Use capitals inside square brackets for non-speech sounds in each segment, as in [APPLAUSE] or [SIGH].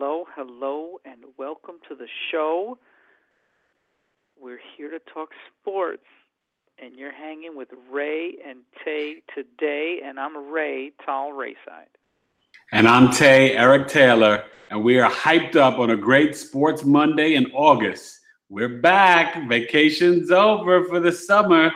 Hello, hello, and welcome to the show. We're here to talk sports, and you're hanging with Rae and Tay today, and I'm Ray, Tall Rayside. And I'm Tay, Eric Taylor, and we are hyped up on a great Sports Monday in August. We're back. Vacation's over for the summer.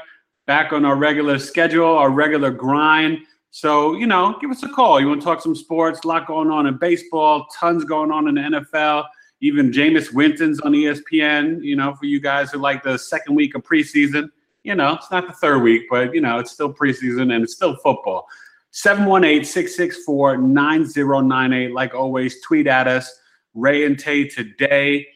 Back on our regular schedule, our regular grind. So, you know, give us a call. You want to talk some sports? A lot going on in baseball, tons going on in the NFL. Even Jameis Winston's on ESPN, you know, for you guys who like the second week of preseason. You know, it's not the third week, but, you know, it's still preseason and it's still football. 718 664 9098. Like always, tweet at us. Rae and Tay today,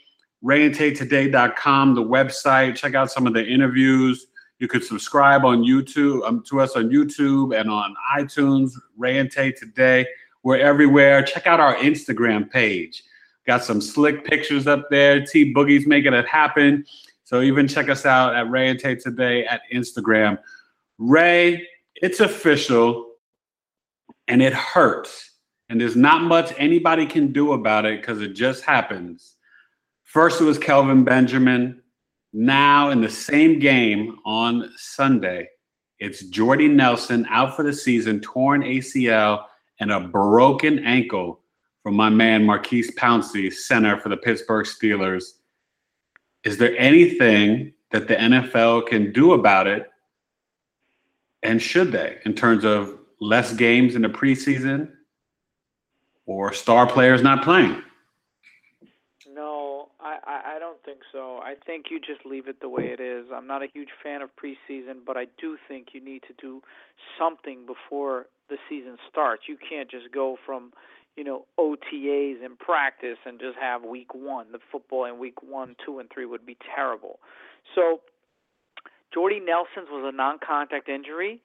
raeandtaytoday.com, the website. Check out some of the interviews. You could subscribe on YouTube um, to us on YouTube and on iTunes. Rae and Tay today. We're everywhere. Check out our Instagram page. Got some slick pictures up there. T Boogie's making it happen. So even check us out at Rae and Tay today at Instagram. Ray, it's official and it hurts. And there's not much anybody can do about it because it just happens. First, it was Kelvin Benjamin. Now, in the same game on Sunday, it's Jordy Nelson out for the season, torn ACL, and a broken ankle from my man Maurkice Pouncey, center for the Pittsburgh Steelers. Is there anything that the NFL can do about it? And should they, in terms of less games in the preseason or star players not playing? No, I, I, I don't think so. I think you just leave it the way it is. I'm not a huge fan of preseason, but I do think you need to do something before the season starts. You can't just go from, you know, OTAs and practice and just have week one. The football in week one, two, and three would be terrible. So, Jordy Nelson's was a non contact injury.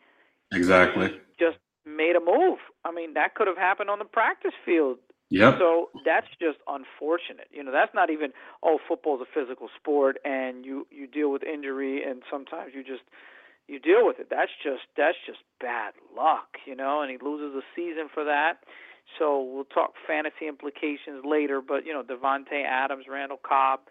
Exactly. Just made a move. I mean, that could have happened on the practice field. Yep. So that's just unfortunate. You know, that's not even oh, football's a physical sport and you you deal with injury and sometimes you just you deal with it. That's just that's just bad luck, you know, and he loses a season for that. So we'll talk fantasy implications later, but you know, Davante Adams, Randall Cobb,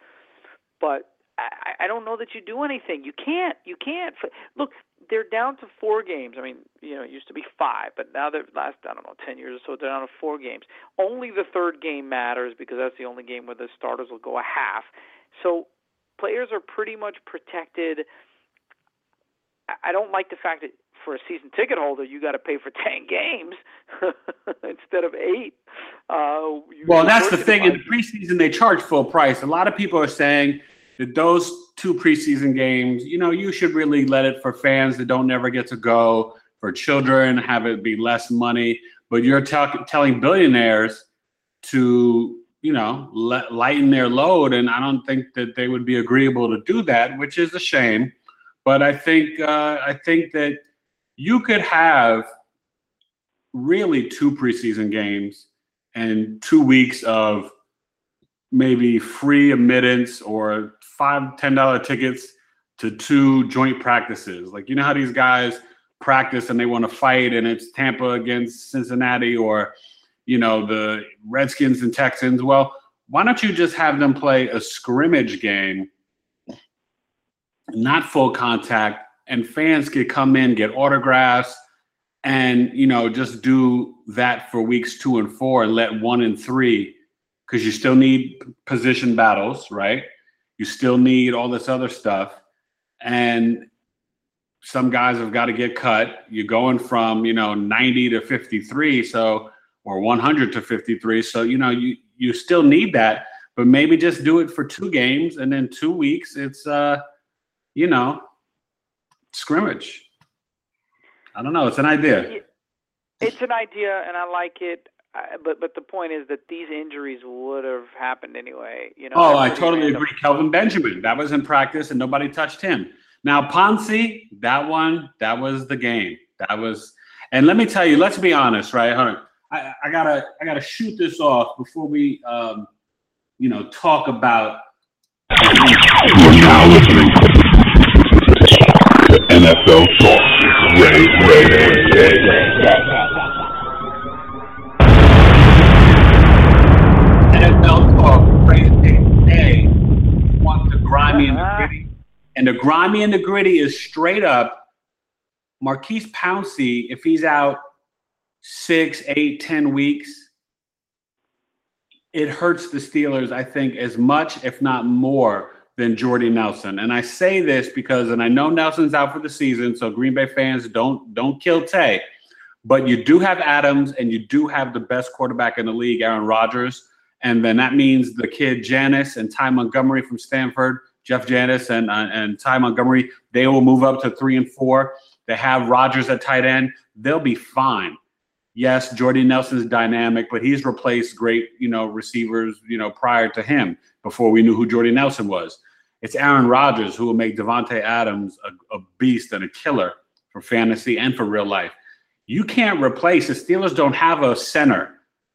but I, I don't know that you do anything. You can't. You can't. Look, they're down to four games. I mean, you know, it used to be five, but now they're last I don't know ten years or so. They're down to four games. Only the third game matters because that's the only game where the starters will go a half. So players are pretty much protected. I don't like the fact that for a season ticket holder you got to pay for [LAUGHS] ten games [LAUGHS] instead of eight. Uh, well, that's the thing. In the preseason, they charge full price. A lot of people are saying that those two preseason games, you know, you should really let it for fans that don't never get to go, for children, have it be less money. But you're telling billionaires to, you know, lighten their load, and I don't think that they would be agreeable to do that, which is a shame. But I think uh, I think that you could have really two preseason games and two weeks of maybe free admittance or five ten dollar tickets to two joint practices. Like you know how these guys practice and they want to fight, and it's Tampa against Cincinnati or you know the Redskins and Texans. Well, why don't you just have them play a scrimmage game, not full contact, and fans could come in get autographs and you know just do that for weeks two and four and let one and three because you still need position battles, right? You still need all this other stuff. And some guys have got to get cut. You're going from, you know, 90 to 53, so or 100 to 53. So, you know, you you still need that, but maybe just do it for two games and then 2 weeks it's uh you know, scrimmage. I don't know, it's an idea. It's an idea and I like it. I, but but the point is that these injuries would have happened anyway. You know. Oh, I totally random. agree. Kelvin Benjamin, that was in practice, and nobody touched him. Now Pouncey, that one, that was the game. That was, and let me tell you, let's be honest, right? Hold on. I, I gotta I gotta shoot this off before we um, you know talk about. You're now listening to NFL Talk. Ray, Ray, Ray. grimy and the uh-huh. gritty. And the grimy and the gritty is straight up Maurkice Pouncey, if he's out six, eight, ten weeks, it hurts the Steelers, I think, as much, if not more, than Jordy Nelson. And I say this because, and I know Nelson's out for the season, so Green Bay fans don't don't kill Tay. But you do have Adams, and you do have the best quarterback in the league, Aaron Rodgers. And then that means the kid Janis and Ty Montgomery from Stanford, Jeff Janis and uh, and Ty Montgomery, they will move up to three and four. They have Rodgers at tight end. They'll be fine. Yes, Jordy Nelson's dynamic, but he's replaced great, you know, receivers, you know, prior to him before we knew who Jordy Nelson was. It's Aaron Rodgers who will make Davante Adams a, a beast and a killer for fantasy and for real life. You can't replace the Steelers don't have a center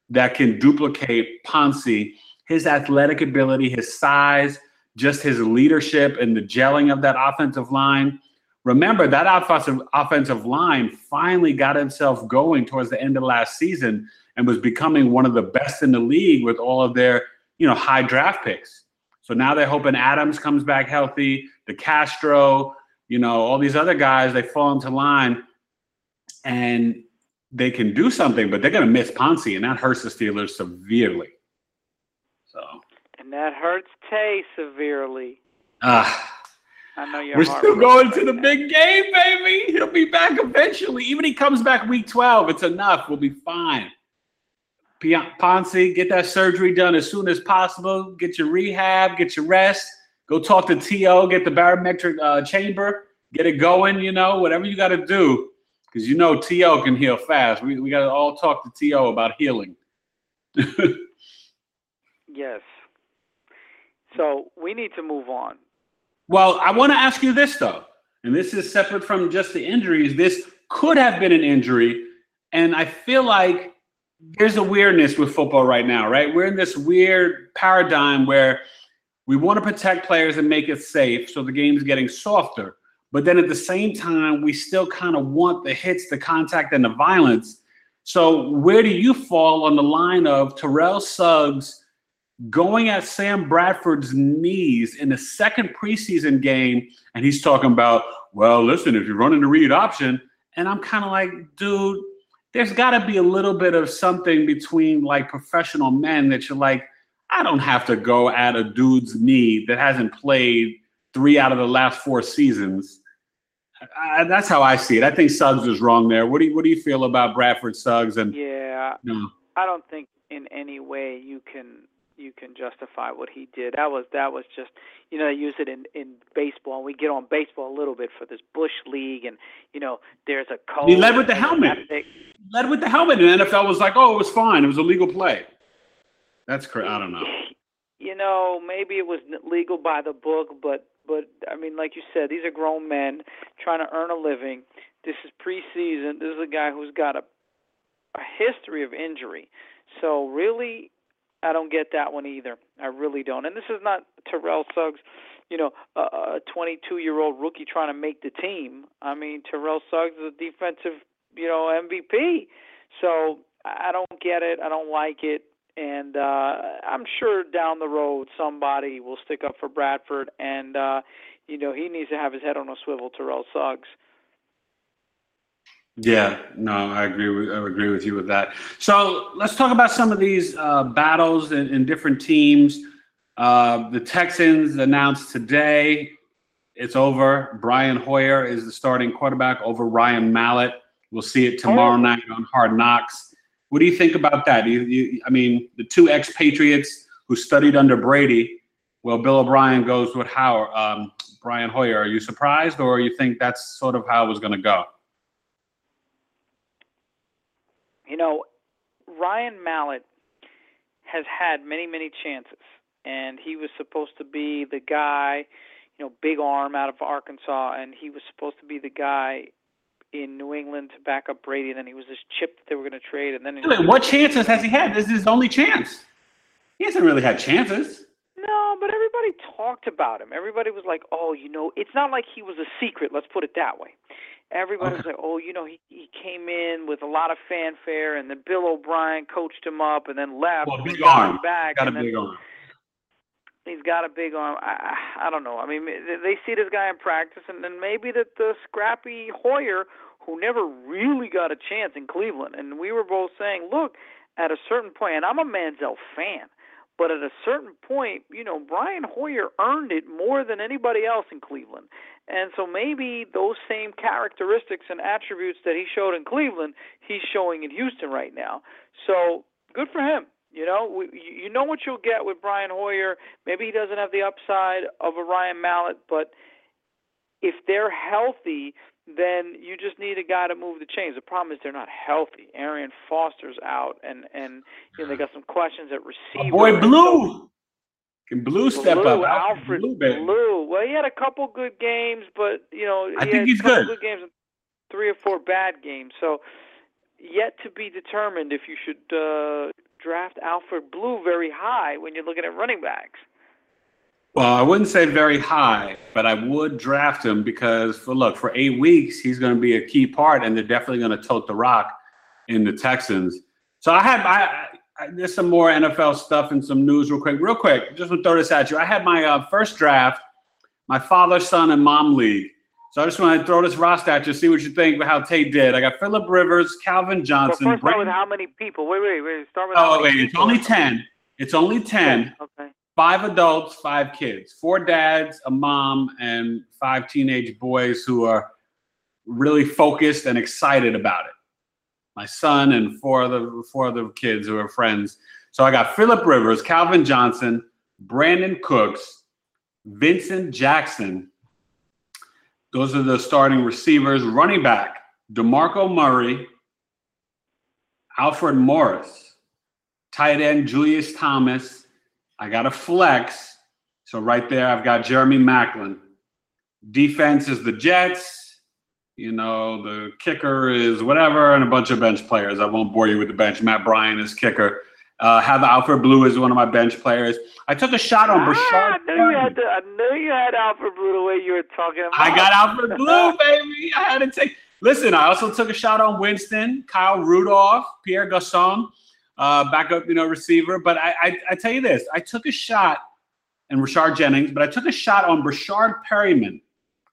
that can duplicate Pouncey, his athletic ability, his size, just his leadership and the gelling of that offensive line. Remember that offensive offensive line finally got himself going towards the end of last season and was becoming one of the best in the league with all of their, you know, high draft picks. So now they're hoping Adams comes back healthy, DeCastro, you know, all these other guys, they fall into line and they can do something, but they're going to miss Pouncey, and that hurts the Steelers severely. That hurts Tay severely. Ah. I know you're. We're still going to the big game, baby. He'll be back eventually. Even he comes back week 12, it's enough. We'll be fine. Pouncey, get that surgery done as soon as possible. Get your rehab, get your rest. Go talk to TO, get the barometric uh, chamber, get it going. You know, whatever you got to do because you know To can heal fast. We we got to all talk to To about healing. [LAUGHS] yes. So we need to move on. Well, I want to ask you this though, and this is separate from just the injuries. This could have been an injury, and I feel like there's a weirdness with football right now. Right, we're in this weird paradigm where we want to protect players and make it safe, so the game's getting softer. But then at the same time, we still kind of want the hits, the contact, and the violence. So where do you fall on the line of Terrell Suggs going at Sam Bradford's knees in the second preseason game? And he's talking about, well, listen, if you're running the read option, and I'm kind of like, dude, there's got to be a little bit of something between like professional men that you're like, I don't have to go at a dude's knee that hasn't played three out of the last four seasons I, that's how I see it. I think Suggs is wrong there. What do you What do you feel about Bradford Suggs? And yeah, no. I don't think in any way you can you can justify what he did. That was that was just you know they use it in in baseball. And we get on baseball a little bit for this Bush League, and you know there's a code. He led with the helmet. Led with the helmet, and NFL was like, "Oh, it was fine. It was a legal play." That's correct. I don't know. [LAUGHS] You know, maybe it was legal by the book, but but I mean, like you said, these are grown men trying to earn a living. This is preseason. This is a guy who's got a a history of injury. So really, I don't get that one either. I really don't. And this is not Terrell Suggs, you know, a 22 year old rookie trying to make the team. I mean, Terrell Suggs is a defensive, you know, MVP. So I don't get it. I don't like it and uh, I'm sure down the road somebody will stick up for Bradford, and uh, you know he needs to have his head on a swivel. Terrell Suggs. Yeah, no, I agree with I agree with you with that. So let's talk about some of these uh, battles in, in, different teams. Uh, the Texans announced today it's over. Brian Hoyer is the starting quarterback over Ryan Mallett. We'll see it tomorrow oh. night on Hard Knocks. What do you think about that? You, you, I mean, the two expatriates who studied under Brady. Well, Bill O'Brien goes with Howard, um, Brian Hoyer. Are you surprised, or you think that's sort of how it was going to go? You know, Ryan Mallett has had many, many chances, and he was supposed to be the guy, you know, big arm out of Arkansas, and he was supposed to be the guy in New England to back up Brady, and then he was this chip that they were going to trade, and then what chances has he had? This is his only chance. He hasn't really had chances. No, but everybody talked about him. Everybody was like, "Oh, you know, it's not like he was a secret." Let's put it that way. Everybody okay. was like, "Oh, you know, he he came in with a lot of fanfare, and then Bill O'Brien coached him up, and then left. Well, big arm. Back, got a big arm. He's got a big arm. I I don't know. I mean, they see this guy in practice, and then maybe that the scrappy Hoyer, who never really got a chance in Cleveland, and we were both saying, look, at a certain point, and I'm a Manziel fan. But at a certain point, you know, Brian Hoyer earned it more than anybody else in Cleveland. And so maybe those same characteristics and attributes that he showed in Cleveland, he's showing in Houston right now. So good for him. You know, we, you know what you'll get with Brian Hoyer. Maybe he doesn't have the upside of a Ryan Mallett, but if they're healthy, then you just need a guy to move the chains. The problem is they're not healthy. Arian Foster's out, and and you know they got some questions at receiver. boy, Blue. Can Blue step Blue, up? Alfred Blue, Blue, Well, he had a couple good games, but you know he I think he's good. good games, three or four bad games. So yet to be determined if you should uh, draft Alfred Blue very high when you're looking at running backs. Well, I wouldn't say very high, but I would draft him because for look, for eight weeks, he's going to be a key part, and they're definitely going to tote the rock in the Texans. So I had I, I, there's some more NFL stuff and some news real quick. Real quick, just want to throw this at you. I had my uh, first draft, my father, son, and mom league. So I just want to throw this roster at you, see what you think about how Tate did. I got Philip Rivers, Calvin Johnson. But first, start with how many people? Wait, wait, wait. Start with. Oh, wait. It's only ten. It's only ten. Okay five adults, five kids, four dads, a mom, and five teenage boys who are really focused and excited about it. My son and four other four other kids who are friends. So I got Philip Rivers, Calvin Johnson, Brandin Cooks, Vincent Jackson. Those are the starting receivers. Running back, DeMarco Murray, Alfred Morris, tight end Julius Thomas, I got a flex. So right there, I've got Jeremy Maclin. Defense is the Jets. You know, the kicker is whatever, and a bunch of bench players. I won't bore you with the bench. Matt Bryant is kicker. Uh, have Alfred Blue as one of my bench players. I took a shot on Breshad. Ah, I knew, you had to, I knew you had Alfred Blue the way you were talking about. I got Alfred Blue, baby. I had to take. Listen, I also took a shot on Winston, Kyle Rudolph, Pierre Garcon uh, backup, you know, receiver. But I, I, I, tell you this, I took a shot and Rashad Jennings, but I took a shot on Breshad Perriman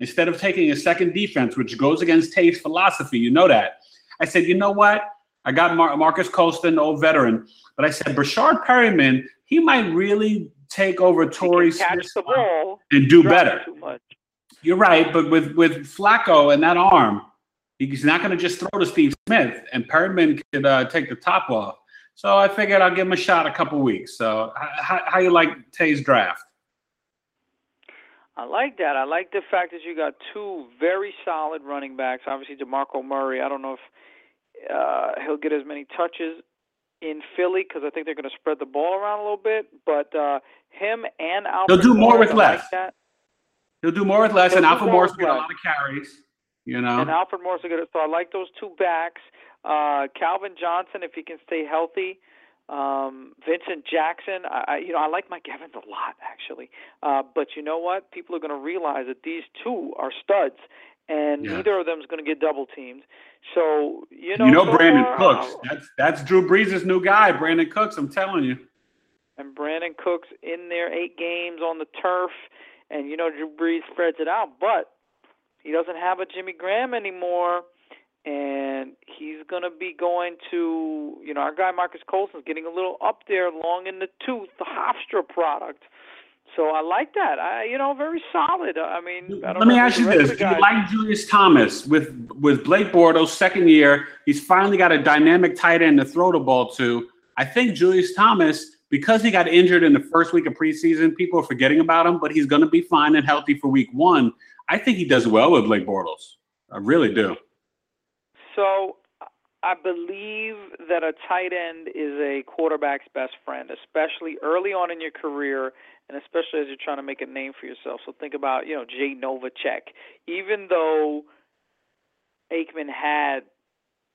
instead of taking a second defense, which goes against Tate's philosophy. You know that. I said, you know what? I got Mar- Marques Colston, old veteran, but I said Breshad Perriman, he might really take over Torrey ball and do better. You're right, but with with Flacco and that arm, he's not going to just throw to Steve Smith, and Perriman could uh, take the top off. So I figured I'll give him a shot a couple weeks. So how, how you like Tay's draft? I like that. I like the fact that you got two very solid running backs. Obviously, DeMarco Murray. I don't know if uh, he'll get as many touches in Philly because I think they're going to spread the ball around a little bit. But uh, him and Alfred He'll do more Morris, with less. Like He'll do more with less, He'll and Alfred Morris will get a lot of carries. You know, and Alfred Morris will get it. So I like those two backs. Uh, Calvin Johnson, if he can stay healthy. Um, Vincent Jackson, I, you know, I like Mike Evans a lot actually. Uh, but you know what? People are going to realize that these two are studs, and yeah. neither of them is going to get double teamed. So you know, you know, Brandin far, Cooks. Uh, that's that's Drew Brees' new guy, Brandin Cooks. I'm telling you. And Brandin Cooks in there, eight games on the turf, and you know Drew Brees spreads it out, but he doesn't have a Jimmy Graham anymore and he's going to be going to, you know, our guy Marques Colston's getting a little up there, long in the tooth, the Hofstra product. So I like that. I, you know, very solid. I mean, I let me ask you this: Do you like Julius Thomas with with Blake Bortles second year? He's finally got a dynamic tight end to throw the ball to. I think Julius Thomas, because he got injured in the first week of preseason, people are forgetting about him, but he's going to be fine and healthy for week one. I think he does well with Blake Bortles. I really do. So I believe that a tight end is a quarterback's best friend, especially early on in your career and especially as you're trying to make a name for yourself. So think about, you know, Jay Novacek. Even though Aikman had,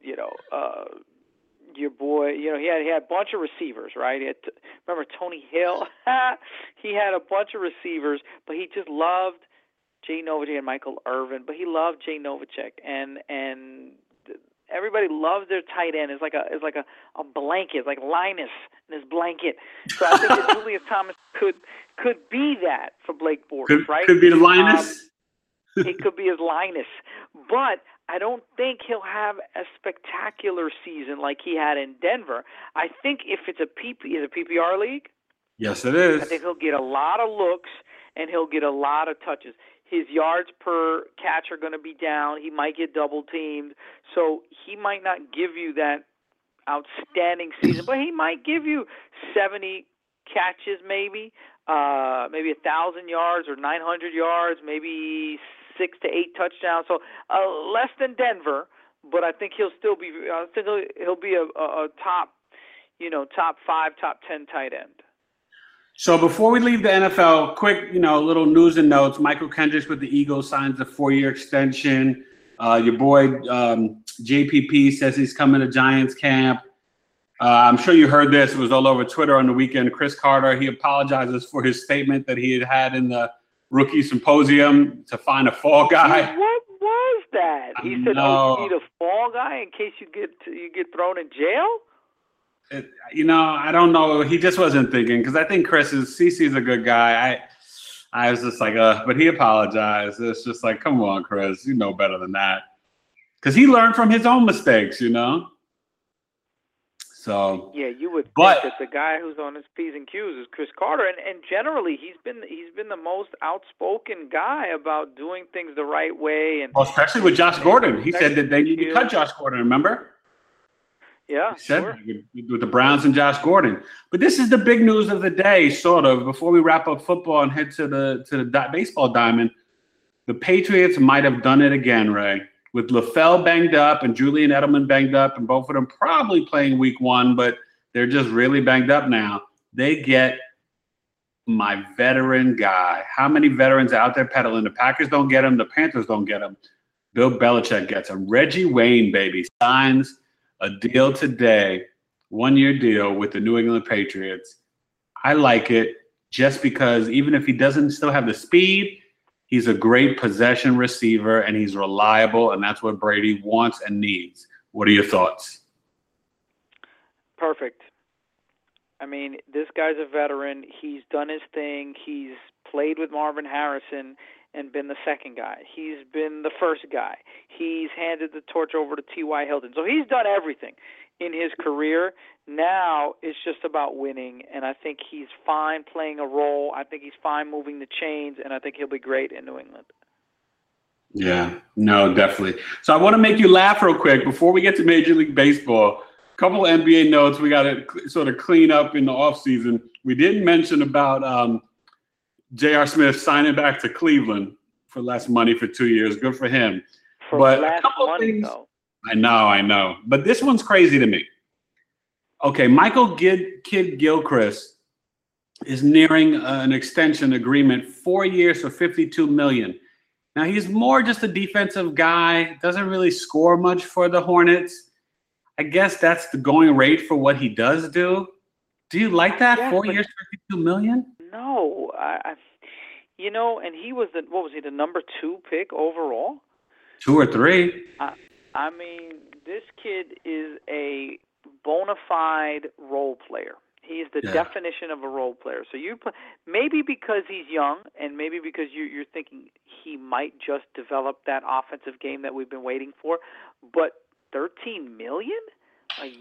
you know, uh your boy, you know, he had he had a bunch of receivers, right? He had, remember Tony Hill? [LAUGHS] he had a bunch of receivers, but he just loved Jay Novacek and Michael Irvin, but he loved Jay Novacek and and everybody loves their tight end. It's like a it's like a, a blanket, like Linus and his blanket. So I think that [LAUGHS] Julius Thomas could could be that for Blake Bortles, could, right? Could be the Linus. Um, [LAUGHS] it could be his Linus, but I don't think he'll have a spectacular season like he had in Denver. I think if it's a PP, is a PPR league. Yes, it is. I think he'll get a lot of looks and he'll get a lot of touches his yards per catch are going to be down. He might get double teamed, so he might not give you that outstanding season, but he might give you 70 catches, maybe, uh, maybe a thousand yards or 900 yards, maybe six to eight touchdowns. So uh, less than Denver, but I think he'll still be. I think he'll, he'll be a, a, a top, you know, top five, top ten tight end. So before we leave the NFL, quick, you know, little news and notes. Mychal Kendricks with the Eagles signs a four-year extension. Uh, your boy um, JPP says he's coming to Giants camp. Uh, I'm sure you heard this. It was all over Twitter on the weekend. Cris Carter he apologizes for his statement that he had had in the rookie symposium to find a fall guy. What was that? He said, "Oh, you need a fall guy in case you get you get thrown in jail." It, you know, I don't know. He just wasn't thinking because I think Cris is CC's a good guy. I I was just like, uh, but he apologized. It's just like, come on, Cris, you know better than that. Because he learned from his own mistakes, you know. So yeah, you would but, think that the guy who's on his p's and q's is Cris Carter, and and generally he's been he's been the most outspoken guy about doing things the right way, and well, especially with Josh Gordon. He said that they need to cut Josh Gordon. Remember? Yeah, sure. with the Browns and Josh Gordon. But this is the big news of the day, sort of. Before we wrap up football and head to the to the di- baseball diamond, the Patriots might have done it again, Ray. With LaFell banged up and Julian Edelman banged up, and both of them probably playing Week One, but they're just really banged up now. They get my veteran guy. How many veterans out there peddling? The Packers don't get him. The Panthers don't get him. Bill Belichick gets him. Reggie Wayne, baby, signs a deal today, one year deal with the New England Patriots. I like it just because even if he doesn't still have the speed, he's a great possession receiver and he's reliable, and that's what Brady wants and needs. What are your thoughts? Perfect. I mean, this guy's a veteran. He's done his thing. He's played with Marvin Harrison and been the second guy. He's been the first guy. He's handed the torch over to T.Y. Hilton. So he's done everything in his career. Now it's just about winning, and I think he's fine playing a role. I think he's fine moving the chains, and I think he'll be great in New England. Yeah, no, definitely. So I want to make you laugh real quick before we get to Major League Baseball. A couple of NBA notes we got to sort of clean up in the offseason. We didn't mention about um, J.R. Smith signing back to Cleveland for less money for two years. Good for him. For but less a couple money, things, though. I know, I know. But this one's crazy to me. Okay, Michael Gid, Kidd Gilchrist is nearing uh, an extension agreement, four years for 52 million. Now he's more just a defensive guy, doesn't really score much for the Hornets. I guess that's the going rate for what he does do. Do you like that? Yeah, four but- years, 52 million? No, I, I, you know, and he was the what was he the number two pick overall? Two or three? I, I mean, this kid is a bona fide role player. He is the Yeah. definition of a role player. So you play, maybe because he's young, and maybe because you, you're thinking he might just develop that offensive game that we've been waiting for. But 13 million?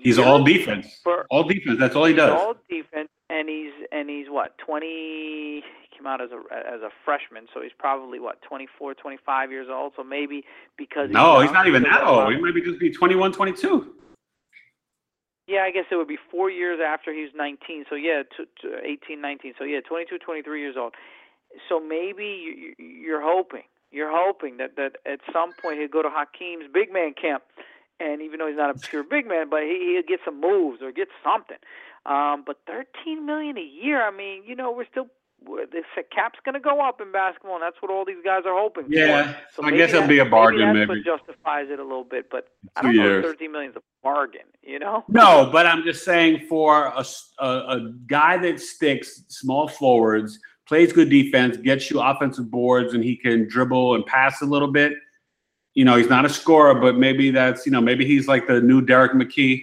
He's all defense. for All defense. That's all he does. all defense, and he's and he's what 20? He came out as a as a freshman, so he's probably what 24, 25 years old. So maybe because no, he's, he's not even that old. He might be just be 21, 22. Yeah, I guess it would be four years after he was 19. So yeah, to, to 18, 19. So yeah, 22, 23 years old. So maybe you, you- you're hoping, you're hoping that that at some point he'll go to Hakeem's big man camp, and even though he's not a pure big man, but he, he'll get some moves or get something. Um, but 13 million a year. I mean, you know, we're still we're- the cap's going to go up in basketball, and that's what all these guys are hoping Yeah, for. So I guess it'll be a bargain, Maybe maybe. justifies it a little bit, but I Two don't know years. 13 million is a bargain. You know? No, but I'm just saying for a a guy that sticks, small forwards, plays good defense, gets you offensive boards, and he can dribble and pass a little bit. You know, he's not a scorer, but maybe that's you know maybe he's like the new Derek McKee.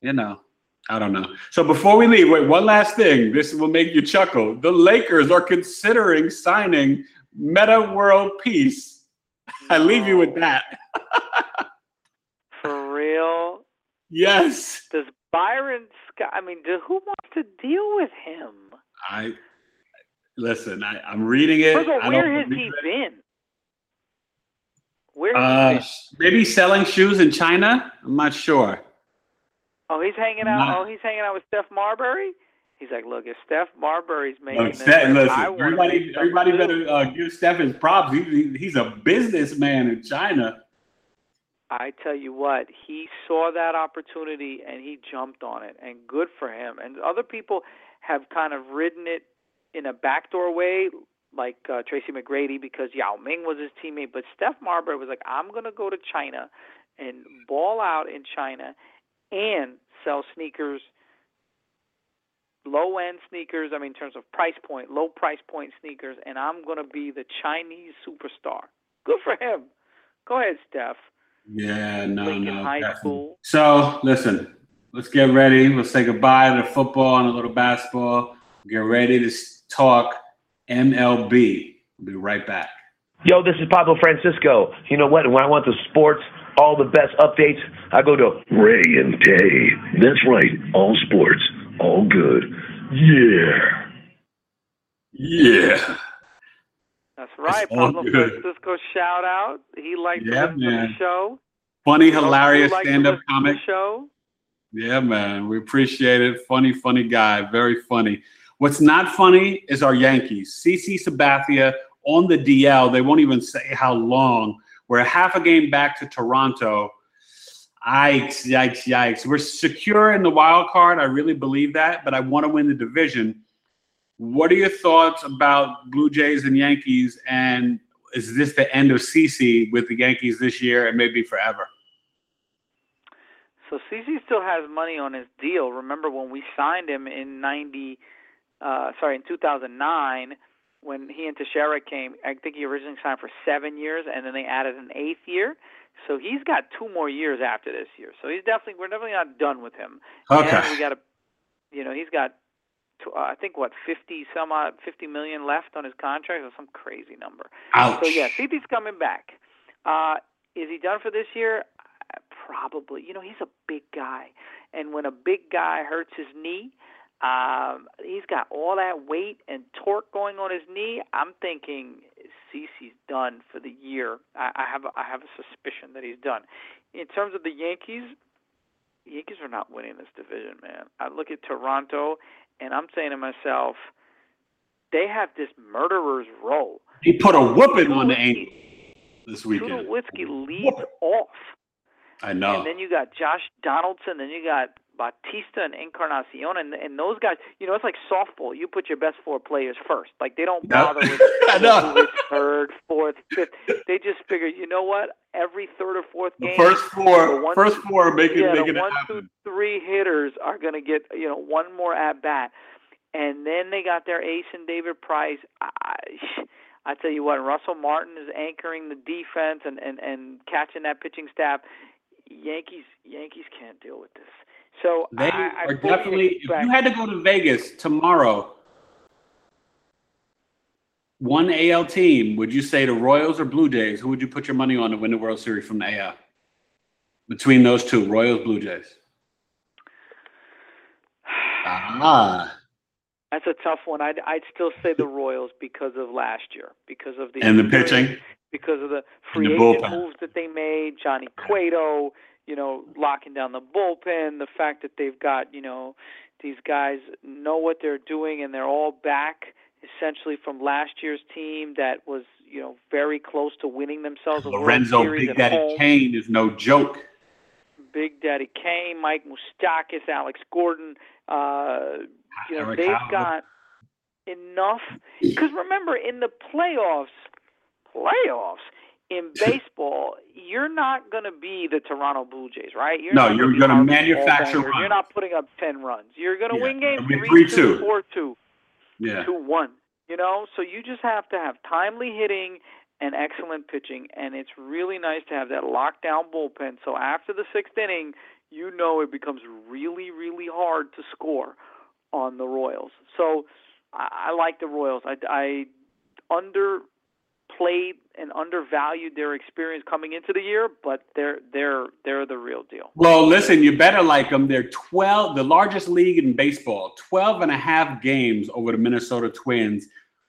You know, I don't know. So before we leave, wait, one last thing. This will make you chuckle. The Lakers are considering signing Metta World Peace. [LAUGHS] I leave you with that. For real? Yes. Does Byron Scott? I mean, do, who wants to deal with him? I listen. I, I'm reading it. First of all, I where don't has he it. been? Where Uh, maybe selling shoes in China. I'm not sure. Oh, he's hanging out. not- Oh, he's hanging out with Steph Marbury. He's like, look, if Steph Marbury's making Look, Steph, listen, I everybody, everybody better uh, give Steph his props. He, he, he's a businessman in China. I tell you what, he saw that opportunity and he jumped on it, and good for him. And other people have kind of ridden it in a backdoor way, like uh, Tracy McGrady, because Yao Ming was his teammate. But Steph Marbury was like, I'm going to go to China and ball out in China and sell sneakers, low end sneakers. I mean, in terms of price point, low price point sneakers, and I'm going to be the Chinese superstar. Good for him. Go ahead, Steph. Yeah, no, Lincoln no. High definitely. School. So listen, let's get ready. Let's say goodbye to the football and a little basketball. Get ready to talk MLB. We'll be right back. Yo, this is Pablo Francisco. You know what? When I want the sports, all the best updates, I go to Ray and Tay. That's right. All sports, all good. Yeah. Yeah. That's right. all Pablo good. Francisco shout out. He liked Yeah, to listen to man. the show. Funny, hilarious stand-up comic. Show. Yeah, man. We appreciate it. Funny, funny guy. Very funny. What's not funny is our Yankees. CC Sabathia on the DL. They won't even say how long. We're half a game back to Toronto. Yikes, yikes, yikes. We're secure in the wild card. I really believe that, but I want to win the division. What are your thoughts about Blue Jays and Yankees? And is this the end of CC with the Yankees this year and maybe forever? So CC still has money on his deal. Remember when we signed him in ninety, uh, sorry, in two thousand nine, when he and Teixeira came. I think he originally signed for seven years, and then they added an eighth year. So he's got two more years after this year. So he's definitely we're definitely not done with him. Okay. And we got a, you know, he's got, tw- uh, I think what fifty some odd fifty million left on his contract or some crazy number. Ouch. So yeah, CC's coming back. Uh, is he done for this year? Uh, Probably. You know, he's a big guy, and when a big guy hurts his knee, um, he's got all that weight and torque going on his knee. I'm thinking CC's done for the year. I, I have a, I have a suspicion that he's done. In terms of the Yankees, the Yankees are not winning this division, man. I look at Toronto, and I'm saying to myself, they have this murderer's row. He put a whooping on the Angels this weekend. Tulowitzki leads off. I know. And then you got Josh Donaldson, then you got Bautista and Encarnacion, and and those guys. You know, it's like softball. You put your best four players first. Like they don't bother with [LAUGHS] I know. who is third, fourth, fifth. They just figure, you know what? Every third or fourth the game, first the four, one, first four, making yeah, making it one, happen. two, three hitters are going to get you know one more at bat, and then they got their ace and David Price. I, I tell you what, Russell Martin is anchoring the defense and and and catching that pitching staff. Yankees Yankees can't deal with this. So They I, I are definitely. If you had to go to Vegas tomorrow, one AL team, would you say the Royals or Blue Jays? Who would you put your money on to win the World Series from the AL? Between those two, Royals, Blue Jays. [SIGHS] Ah, That's a tough one. I'd I'd still say the Royals because of last year, because of the and the pitching. because of the free the agent bullpen. moves that they made, Johnny Cueto, you know, locking down the bullpen, the fact that they've got, you know, these guys know what they're doing and they're all back essentially from last year's team that was, you know, very close to winning themselves a World Lorenzo Series Big Daddy home. Kane is no joke. Big Daddy Kane, Mike Moustakas, Alex Gordon. Uh, you know, Eric they've got enough. Because remember, in the playoffs, playoffs in baseball, you're not going to be the Toronto Blue Jays, right? You're No, you're gonna manufacture runs. You're not putting up ten runs. You're going to Yeah, win games I mean, three, 3-2. two, four, two Yeah. two one. You know, so you just have to have timely hitting and excellent pitching, and it's really nice to have that lockdown bullpen. So after the sixth inning, you know it becomes really, really hard to score on the Royals. So I, I like the Royals. I, I underplayed and undervalued their experience coming into the year, but they're they're they're the real deal. Well, listen, you better like them. They're 12, the largest league in baseball, 12 and a half games over the Minnesota Twins.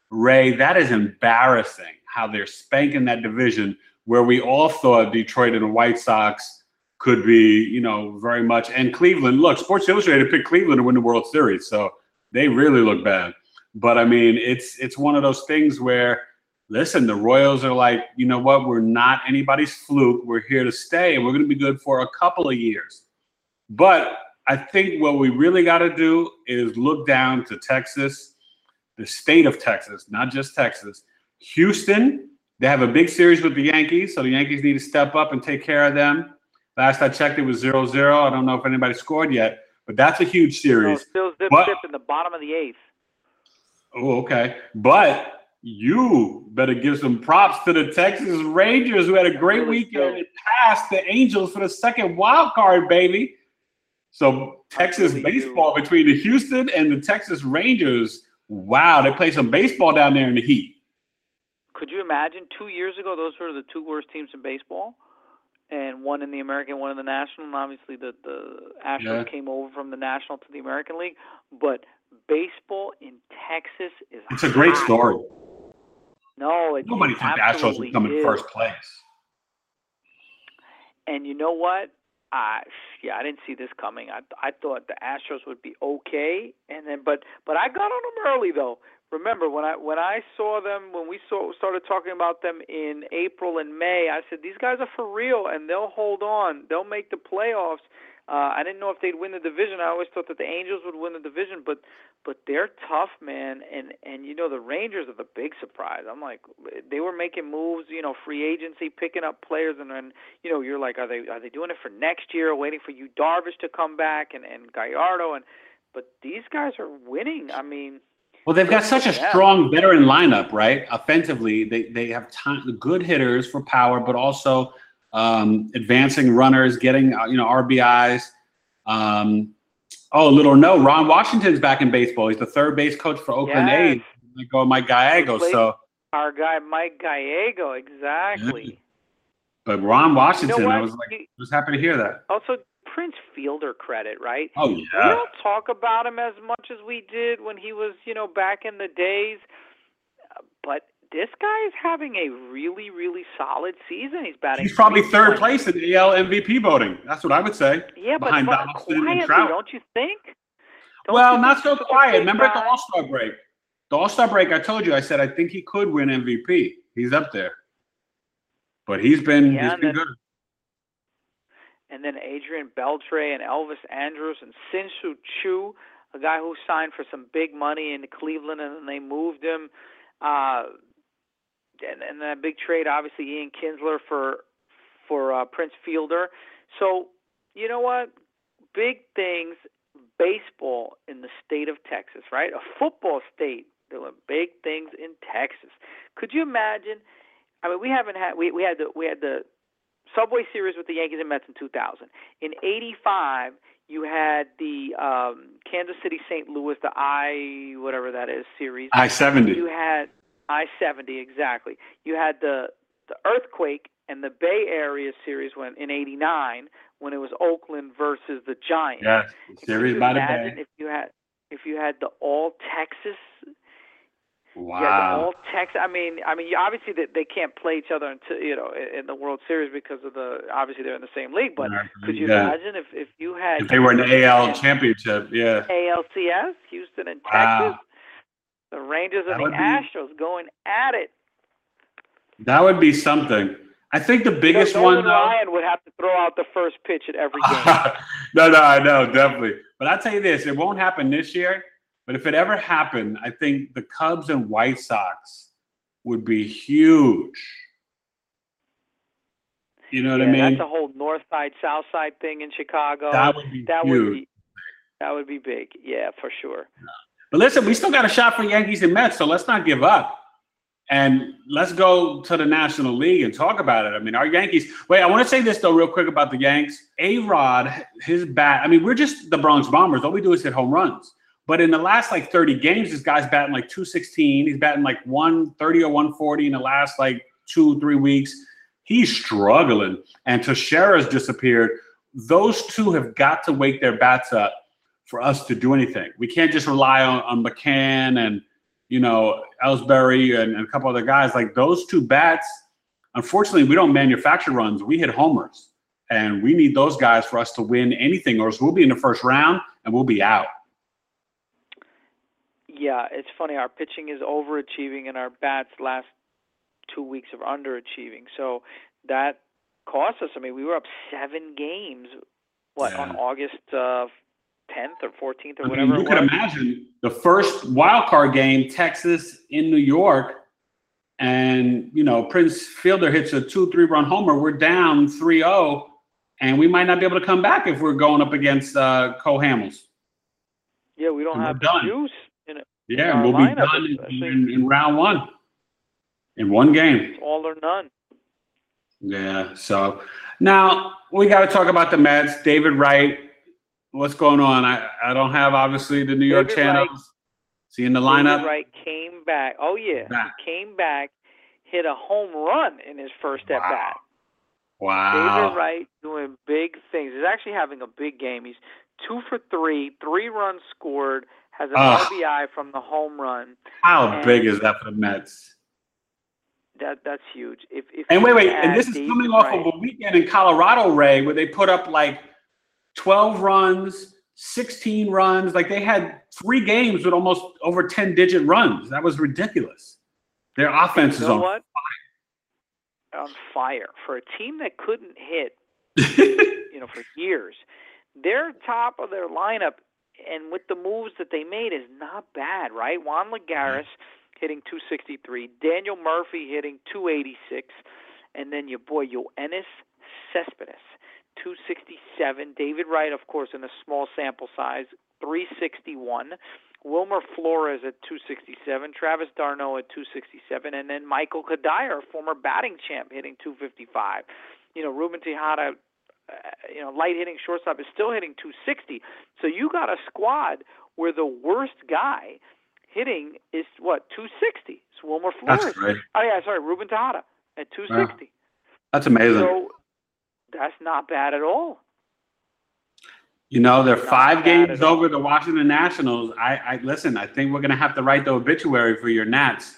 Ray, that is embarrassing how they're spanking that division where we all thought Detroit and the White Sox could be, you know, very much. And Cleveland, look, Sports Illustrated picked Cleveland to win the World Series. So they really look bad. But I mean, it's it's one of those things where listen, the Royals are like, you know what? We're not anybody's fluke. We're here to stay, and we're going to be good for a couple of years. But I think what we really got to do is look down to Texas, the state of Texas, not just Texas. Houston, they have a big series with the Yankees, so the Yankees need to step up and take care of them. Last I checked, it was 0 0. I don't know if anybody scored yet, but that's a huge So series. still zip zip in the bottom of the eighth. Oh, okay. But you better give some props to the Texas Rangers who had a great weekend and passed the Angels for the second wild card, baby. So Texas really do. baseball between the Houston and the Texas Rangers. Wow, they play some baseball down there in the heat. Could you imagine two years ago those were the two worst teams in baseball, and one in the American, one in the National, and obviously the the Astros Yeah. came over from the National to the American League. But baseball in Texas is It's a great story. No, it, Nobody it thought the Astros would come in first place. And you know what? I yeah, I didn't see this coming. I I thought the Astros would be okay, and then but but I got on them early though. Remember when I when I saw them when we saw started talking about them in April and May, I said these guys are for real and they'll hold on. They'll make the playoffs. Uh, I didn't know if they'd win the division. I always thought that the Angels would win the division, but but they're tough, man. And and you know the Rangers are the big surprise. I'm like they were making moves, you know, free agency, picking up players, and then you know you're like, are they are they doing it for next year, waiting for Yu Darvish to come back and and Gallardo and but these guys are winning. I mean, Well, they've got such a strong veteran lineup, right? Offensively, they they have ton, good hitters for power, but also um, advancing runners, getting uh, you know RBIs. Um, oh, little no, Ron Washington's back in baseball. He's the third base coach for Oakland Yes. A's. They go Mike Gallego. So, our guy Mike Gallego, exactly. but Ron Washington, You know I was like, You- was happy to hear that. Also, Prince Fielder credit, right? Oh yeah. We don't talk about him as much as we did when he was, you know, back in the days. But this guy is having a really, really solid season. He's batting. he's probably third 320. place in the AL MVP voting. That's what I would say. Yeah, behind but Donaldson and Trout. don't you think? Don't well, you not think so he's such a quiet. Remember at the? All Star break? The All Star break, I told you, I said I think he could win MVP. He's up there, but he's been Yeah, he's been then- good. and then Adrian Beltre and Elvis Andrus and Shin-Soo Choo, a guy who signed for some big money in Cleveland, and then they moved him. Uh, and, and that big trade, obviously, Ian Kinsler for for uh, Prince Fielder. So you know what? Big things. Baseball in the state of Texas, right? A football state doing big things in Texas. Could you imagine? I mean, we haven't had we we had the we had the Subway Series with the Yankees and Mets in 2000. In '85, You had the um, Kansas City St. Louis, the I whatever that is series. I seventy. You had I seventy exactly. You had the the earthquake and the Bay Area series when in '89 when it was Oakland versus the Giants. Yes, series by the bay. if you had if you had the All Texas Wow. all Texas. I mean, I mean, obviously they, they can't play each other until you know in the World Series because of the obviously they're in the same league. But could you Yeah. imagine if if you had If they were in the AL championship, yeah. ALCS, Houston and Wow. Texas, the Rangers and the be- Astros going at it. That would be something. I think the biggest one though. Ryan would have to throw out the first pitch at every game. [LAUGHS] no, no, I know, definitely. But I'll tell you this, it won't happen this year. But if it ever happened, I think the Cubs and White Sox would be huge. You know what yeah, I mean? that's a whole North Side South Side thing in Chicago. that would be that huge. would be that would be big. Yeah, for sure. But listen, we still got a shot for Yankees and Mets, so let's not give up. And let's go to the National League and talk about it. I mean, our Yankees. Wait, I want to say this though, real quick about the Yanks. A Rod, his bat. I mean, we're just the Bronx Bombers. All we do is hit home runs. But in the last like 30 games, this guy's batting like 216. He's batting like 130 or 140 in the last like two, three weeks. He's struggling. And Teixeira's disappeared. Those two have got to wake their bats up for us to do anything. We can't just rely on, on McCann and you know Ellsbury and, and a couple other guys. Like those two bats, unfortunately, we don't manufacture runs. We hit homers, and we need those guys for us to win anything, or else we'll be in the first round and we'll be out. Yeah, it's funny. Our pitching is overachieving, and our bats last two weeks are underachieving. So that cost us. I mean, we were up seven games. What Yeah. on August uh, 10th or 14th or I mean, whatever you could imagine the first wild card game, Texas in New York, and you know Prince Fielder hits a two three run homer. We're down 3-0, and we might not be able to come back if we're going up against uh, Cole Hamels. Yeah, we don't and have done. juice in it. Yeah, we'll be done in, in, in round one, in one game. It's all or none. Yeah. So now we got to talk about the Mets. David Wright, what's going on? I, I don't have obviously the New York David channels. See in the lineup. David Wright came back. Oh yeah, Back. he came back, hit a home run in his first at Wow. bat. Wow. David Wright doing big things. He's actually having a big game. He's two for three, three runs scored, has an. RBI from the home run. How And- big is that for the Mets? That that's huge. If, if And wait, wait, and this is coming off Wright- of a weekend in Colorado, Ray, where they put up like 12 runs, 16 runs. Like they had three games with almost over 10 digit runs. That was ridiculous. Their offense you is on what? On fire for a team that couldn't hit, [LAUGHS] you know, for years. Their top of their lineup, and with the moves that they made, is not bad, right? Juan Lagares mm-hmm. hitting 263, Daniel Murphy hitting 286, and then your boy Yoenis Cespedes 267. David Wright, of course, in a small sample size, 361. Wilmer Flores at 267, Travis d'Arnaud at 267, and then Michael Cuddyer, former batting champ, hitting 255. You know, Ruben Tejada, uh, you know, light hitting shortstop is still hitting 260. So you got a squad where the worst guy hitting is what 260. It's Wilmer Flores. That's great. Oh yeah, sorry, Ruben Tejada at 260. That's amazing. So that's not bad at all. You know, they're five games over the Washington Nationals. I, I listen. I think we're going to have to write the obituary for your Nats.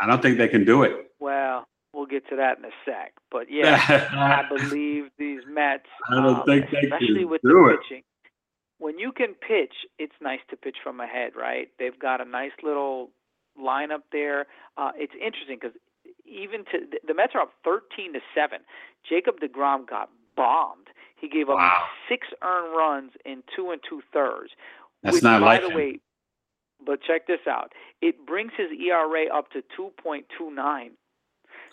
I don't think they can do it. Well, we'll get to that in a sec. But [LAUGHS] yeah, I I believe these Mets, I don't um, think they especially can with do the it. pitching. When you can pitch, it's nice to pitch from ahead, right? They've got a nice little lineup there. Uh, it's interesting because even to the- Mets are up thirteen to seven. Jacob Degrom got bombed. He gave up Wow. six earned runs in two and two thirds. That's which, not by like the him. way. But check this out. It brings his ERA up to two point two nine.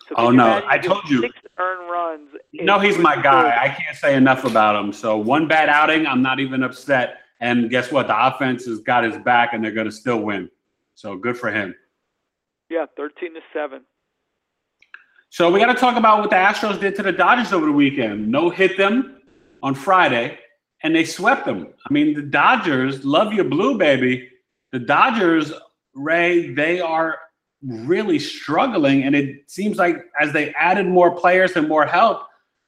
So Oh, no, I told you. Six earned runs. No, he's my guy. I can't say enough about him. So one bad outing, I'm not even upset. And guess what? The offense has got his back, and they're going to still win. So good for him. Yeah, thirteen to seven. So we got to talk about what the Astros did to the Dodgers over the weekend. No hit them on Friday, and they swept them. I mean, the Dodgers love your blue, baby. The Dodgers, Ray, they are really struggling, and it seems like as they added more players and more help,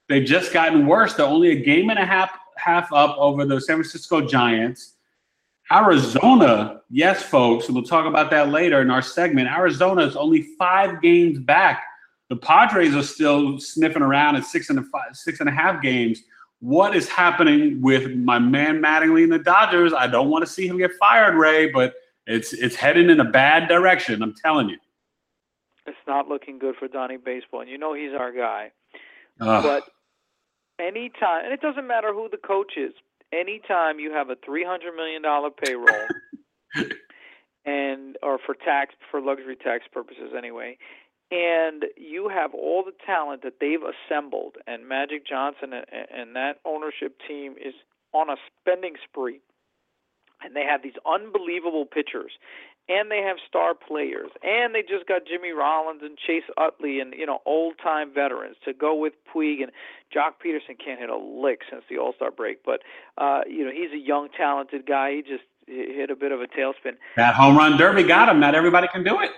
they've just gotten worse. They're only a game and a half half up over the San Francisco Giants. Arizona, yes, folks, we'll talk about that later in our segment. Arizona is only five games back. The Padres are still sniffing around at six and a five, six and a half games. What is happening with my man Mattingly and the Dodgers? I don't want to see him get fired, Ray, but it's it's heading in a bad direction. I'm telling you. It's not looking good for Donnie Baseball, and you know he's our guy. But anytime, and it doesn't matter who the coach is, anytime you have a three hundred million dollar payroll, [LAUGHS] and or for tax for luxury tax purposes anyway, and you have all the talent that they've assembled, and Magic Johnson and, and that ownership team is on a spending spree, and they have these unbelievable pitchers, and they have star players, and they just got Jimmy Rollins and Chase Utley and you know old time veterans to go with Puig and Joc Pederson can't hit a lick since the All Star break, but uh, you know he's a young talented guy. He just hit a bit of a tailspin. That home run derby got him. Not everybody can do it.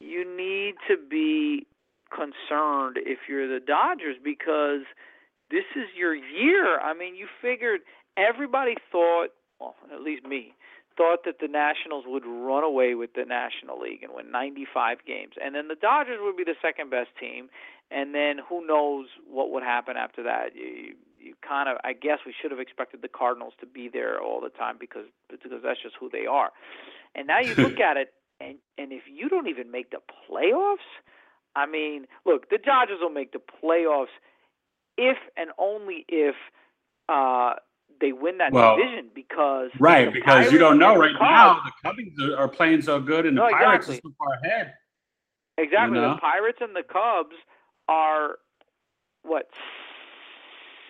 You need to be concerned if you're the Dodgers because this is your year. I mean, you figured everybody thought, well, at least me, thought that the Nationals would run away with the National League and win 95 games, and then the Dodgers would be the second best team, and then who knows what would happen after that? You, you kind of, I guess, we should have expected the Cardinals to be there all the time because because that's just who they are. And now you look [LAUGHS] at it, and and if you don't even make the playoffs, I mean, look, the Dodgers will make the playoffs if and only if. uh they win that Well, division because Right, because you don't know right now the Cubs are, playing so good and the Pirates exactly. are so far ahead. Exactly. You know? The Pirates and the Cubs are what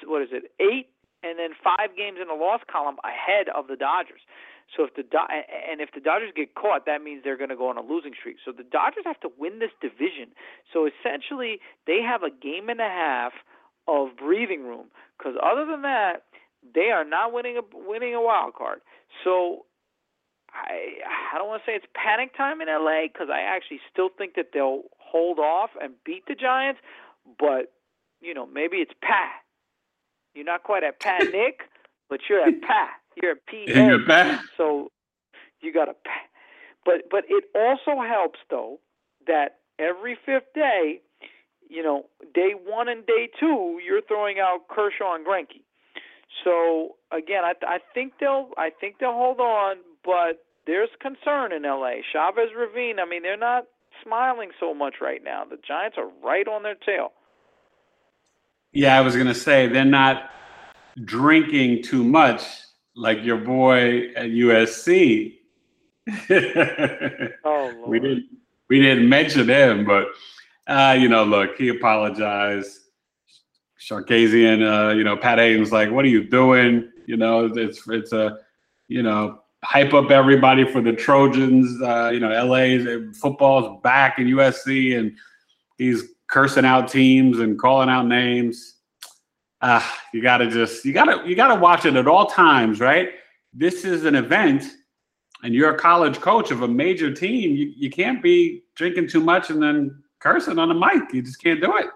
what is it? 8 and then 5 games in the loss column ahead of the Dodgers. So if the Do- and if the Dodgers get caught, that means they're going to go on a losing streak. So the Dodgers have to win this division. So essentially, they have a game and a half of breathing room because other than that, they are not winning a winning a wild card. So I I don't want to say it's panic time in LA because I actually still think that they'll hold off and beat the Giants, but you know maybe it's Pat. You're not quite at Pat [LAUGHS] panic, but you're at Pat. You're at P. And you're back. So you got a. But but it also helps though that every fifth day, you know, day one and day two, you're throwing out Kershaw and Greinke. So again, I I think they'll I think they'll hold on, but there's concern in LA. Chavez Ravine, I mean, they're not smiling so much right now. The Giants are right on their tail. Yeah, I was gonna say they're not drinking too much like your boy at USC. [LAUGHS] Oh [LAUGHS] Lord. we didn't we didn't mention him, but uh, you know, look, he apologized. Sarkisian, uh, you know, Pat Haden's like, "What are you doing?" You know, it's it's a, you know, hype up everybody for the Trojans. Uh, you know, LA's football's back in USC, and he's cursing out teams and calling out names. Ah, you gotta just you gotta you gotta watch it at all times, right? This is an event, and you're a college coach of a major team. You you can't be drinking too much and then cursing on the mic. You just can't do it.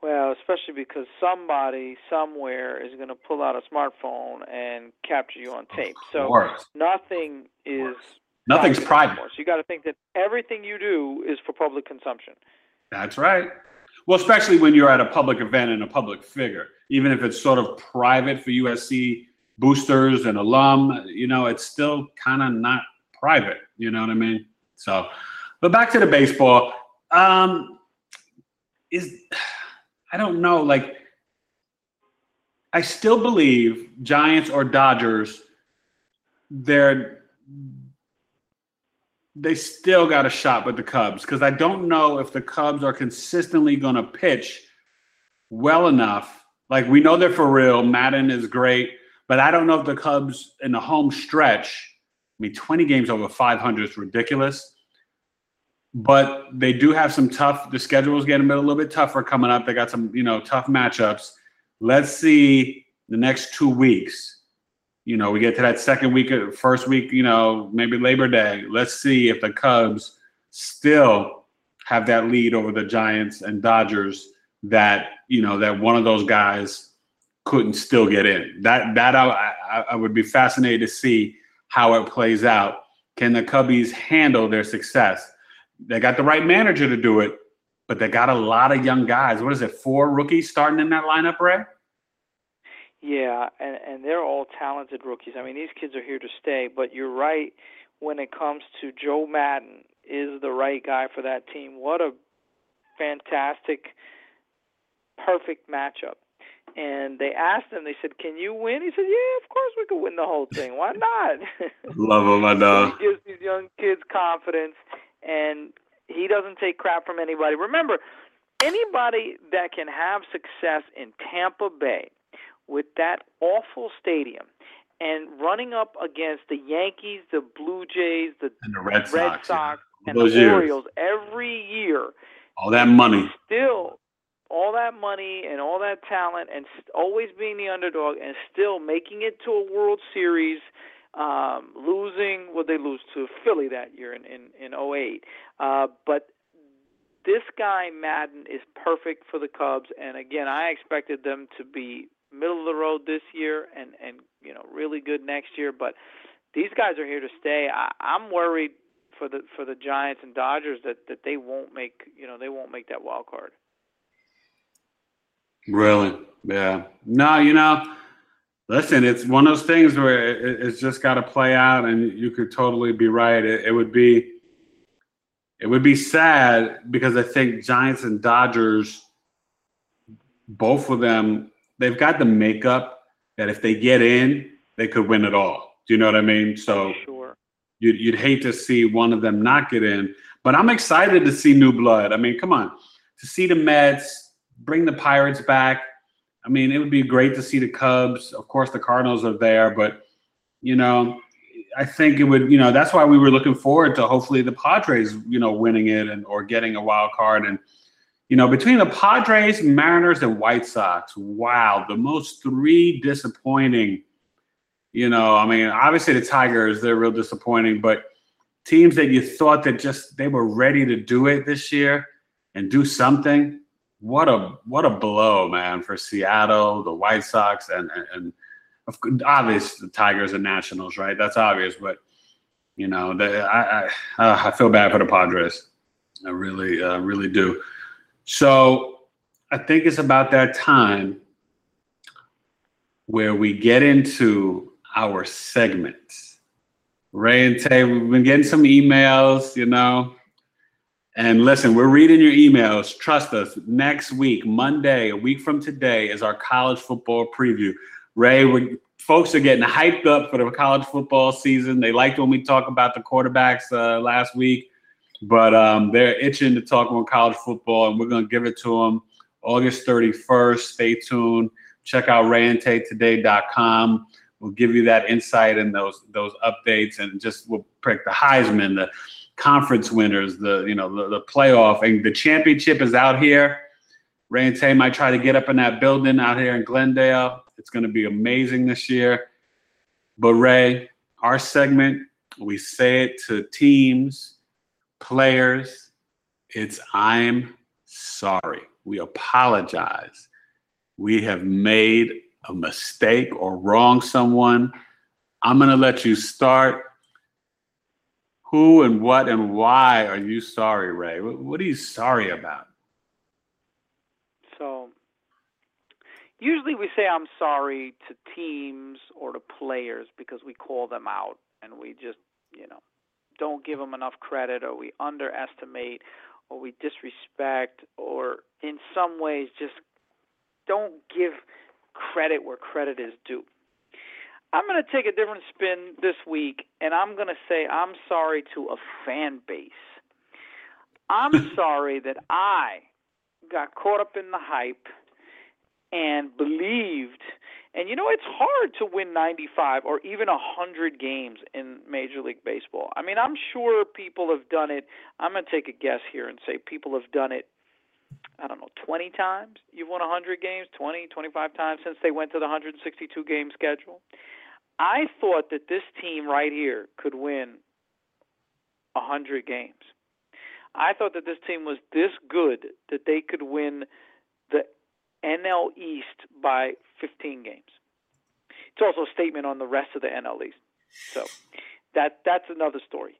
Well, especially because somebody somewhere is going to pull out a smartphone and capture you on tape. So nothing is Nothing's private. So you got to think that everything you do is for public consumption. That's right. Well, especially when you're at a public event and a public figure, even if it's sort of private for USC boosters and alum, you know, it's still kind of not private. You know what I mean? So, but back to the baseball. Um, is I don't know. Like, I still believe Giants or Dodgers. They're they still got a shot with the Cubs because I don't know if the Cubs are consistently going to pitch well enough. Like we know they're for real. Maddon is great, but I don't know if the Cubs in the home stretch. I mean, 20 games over 500 is ridiculous. But they do have some tough. The schedule is getting a little bit tougher coming up. They got some, you know, tough matchups. Let's see the next two weeks, you know, we get to that second week, first week, you know, maybe Labor Day. Let's see if the Cubs still have that lead over the Giants and Dodgers that, you know, that one of those guys couldn't still get in. That, that I, I, I would be fascinated to see how it plays out. Can the Cubbies handle their success? They got the right manager to do it, but they got a lot of young guys. What is it? Four rookies starting in that lineup, Ray? Yeah, and and they're all talented rookies. I mean, these kids are here to stay. But you're right when it comes to Joe Maddon is the right guy for that team. What a fantastic, perfect matchup. And they asked him. They said, "Can you win?" He said, "Yeah, of course we could win the whole thing. Why not?" [LAUGHS] Love him, I [LAUGHS] know. he gives these young kids confidence, and he doesn't take crap from anybody. Remember, anybody that can have success in Tampa Bay with that awful stadium and running up against the Yankees, the Blue Jays, the, and the Red Sox, Red Sox yeah. and the years. Orioles every year. All that money. Still, all that money and all that talent, and always being the underdog, and still making it to a World Series. Um, losing what they lose to Philly that year in in, in 08. Uh, but this guy Maddon is perfect for the Cubs, and again, I expected them to be middle of the road this year and and you know really good next year. But these guys are here to stay. I, I'm worried for the for the Giants and Dodgers that that they won't make you know they won't make that wild card. Really? Yeah. No, you know, listen, it's one of those things where it, it's just got to play out, and you could totally be right. It, it would be. It would be sad because I think Giants and Dodgers, both of them, they've got the makeup that if they get in, they could win it all. Do you know what I mean? So Sure. you'd, you'd hate to see one of them not get in, but I'm excited to see new blood. I mean, come on, to see the Mets bring the Pirates back. I mean, it would be great to see the Cubs. Of course, the Cardinals are there, but you know, I think it would. You know, that's why we were looking forward to hopefully the Padres, you know, winning it and or getting a wild card. And you know, between the Padres, Mariners, and White Sox, wow, the most three disappointing. You know, I mean, obviously the Tigers, they're real disappointing, but teams that you thought that just they were ready to do it this year and do something. What a what a blow, man, for Seattle, the White Sox, and and, and obvious the Tigers and Nationals, right? That's obvious, but you know, the, I I, uh, I feel bad for the Padres. I really uh, really do. So I think it's about that time where we get into our segments. Rae and Tay, we've been getting some emails, you know. And listen, we're reading your emails. Trust us. Next week, Monday, a week from today, is our college football preview. Ray, we folks are getting hyped up for the college football season. They liked when we talked about the quarterbacks uh, last week, but um, they're itching to talk about college football, and we're going to give it to them August 31st. Stay tuned. Check out raeandtaytoday.com. We'll give you that insight and those those updates, and just we'll pick the Heisman, the conference winners, the you know the, the playoff, and the championship is out here. Ray might try to get up in that building out here in Glendale. It's going to be amazing this year. But Ray, our segment, we say it to teams, players. It's I'm sorry. We apologize. We have made a mistake or wronged someone. I'm going to let you start. Who and what and why are you sorry, Ray? What, what are you sorry about? So usually we say I'm sorry to teams or to players because we call them out and we just, you know, don't give them enough credit or we underestimate or we disrespect or in some ways just don't give credit where credit is due. I'm going to take a different spin this week and I'm going to say I'm sorry to a fan base. I'm [LAUGHS] sorry that I got caught up in the hype and believed and you know it's hard to win 95 or even 100 games in Major League Baseball. I mean, I'm sure people have done it. I'm going to take a guess here and say people have done it I don't know, 20 times. You've won 100 games, 20, 25 times since they went to the 162 game schedule. I thought that this team right here could win 100 games. I thought that this team was this good that they could win the NL East by 15 games. It's also a statement on the rest of the NL East. So that that's another story.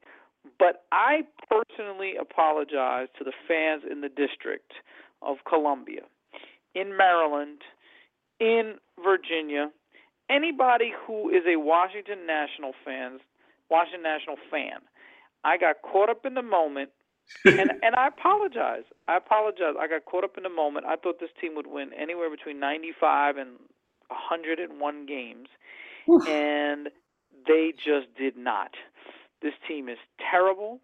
But I personally apologize to the fans in the District of Columbia, in Maryland, in Virginia, anybody who is a Washington National fans, Washington National fan. I got caught up in the moment and and I apologize. I apologize. I got caught up in the moment. I thought this team would win anywhere between 95 and 101 games, Oof. and they just did not. This team is terrible.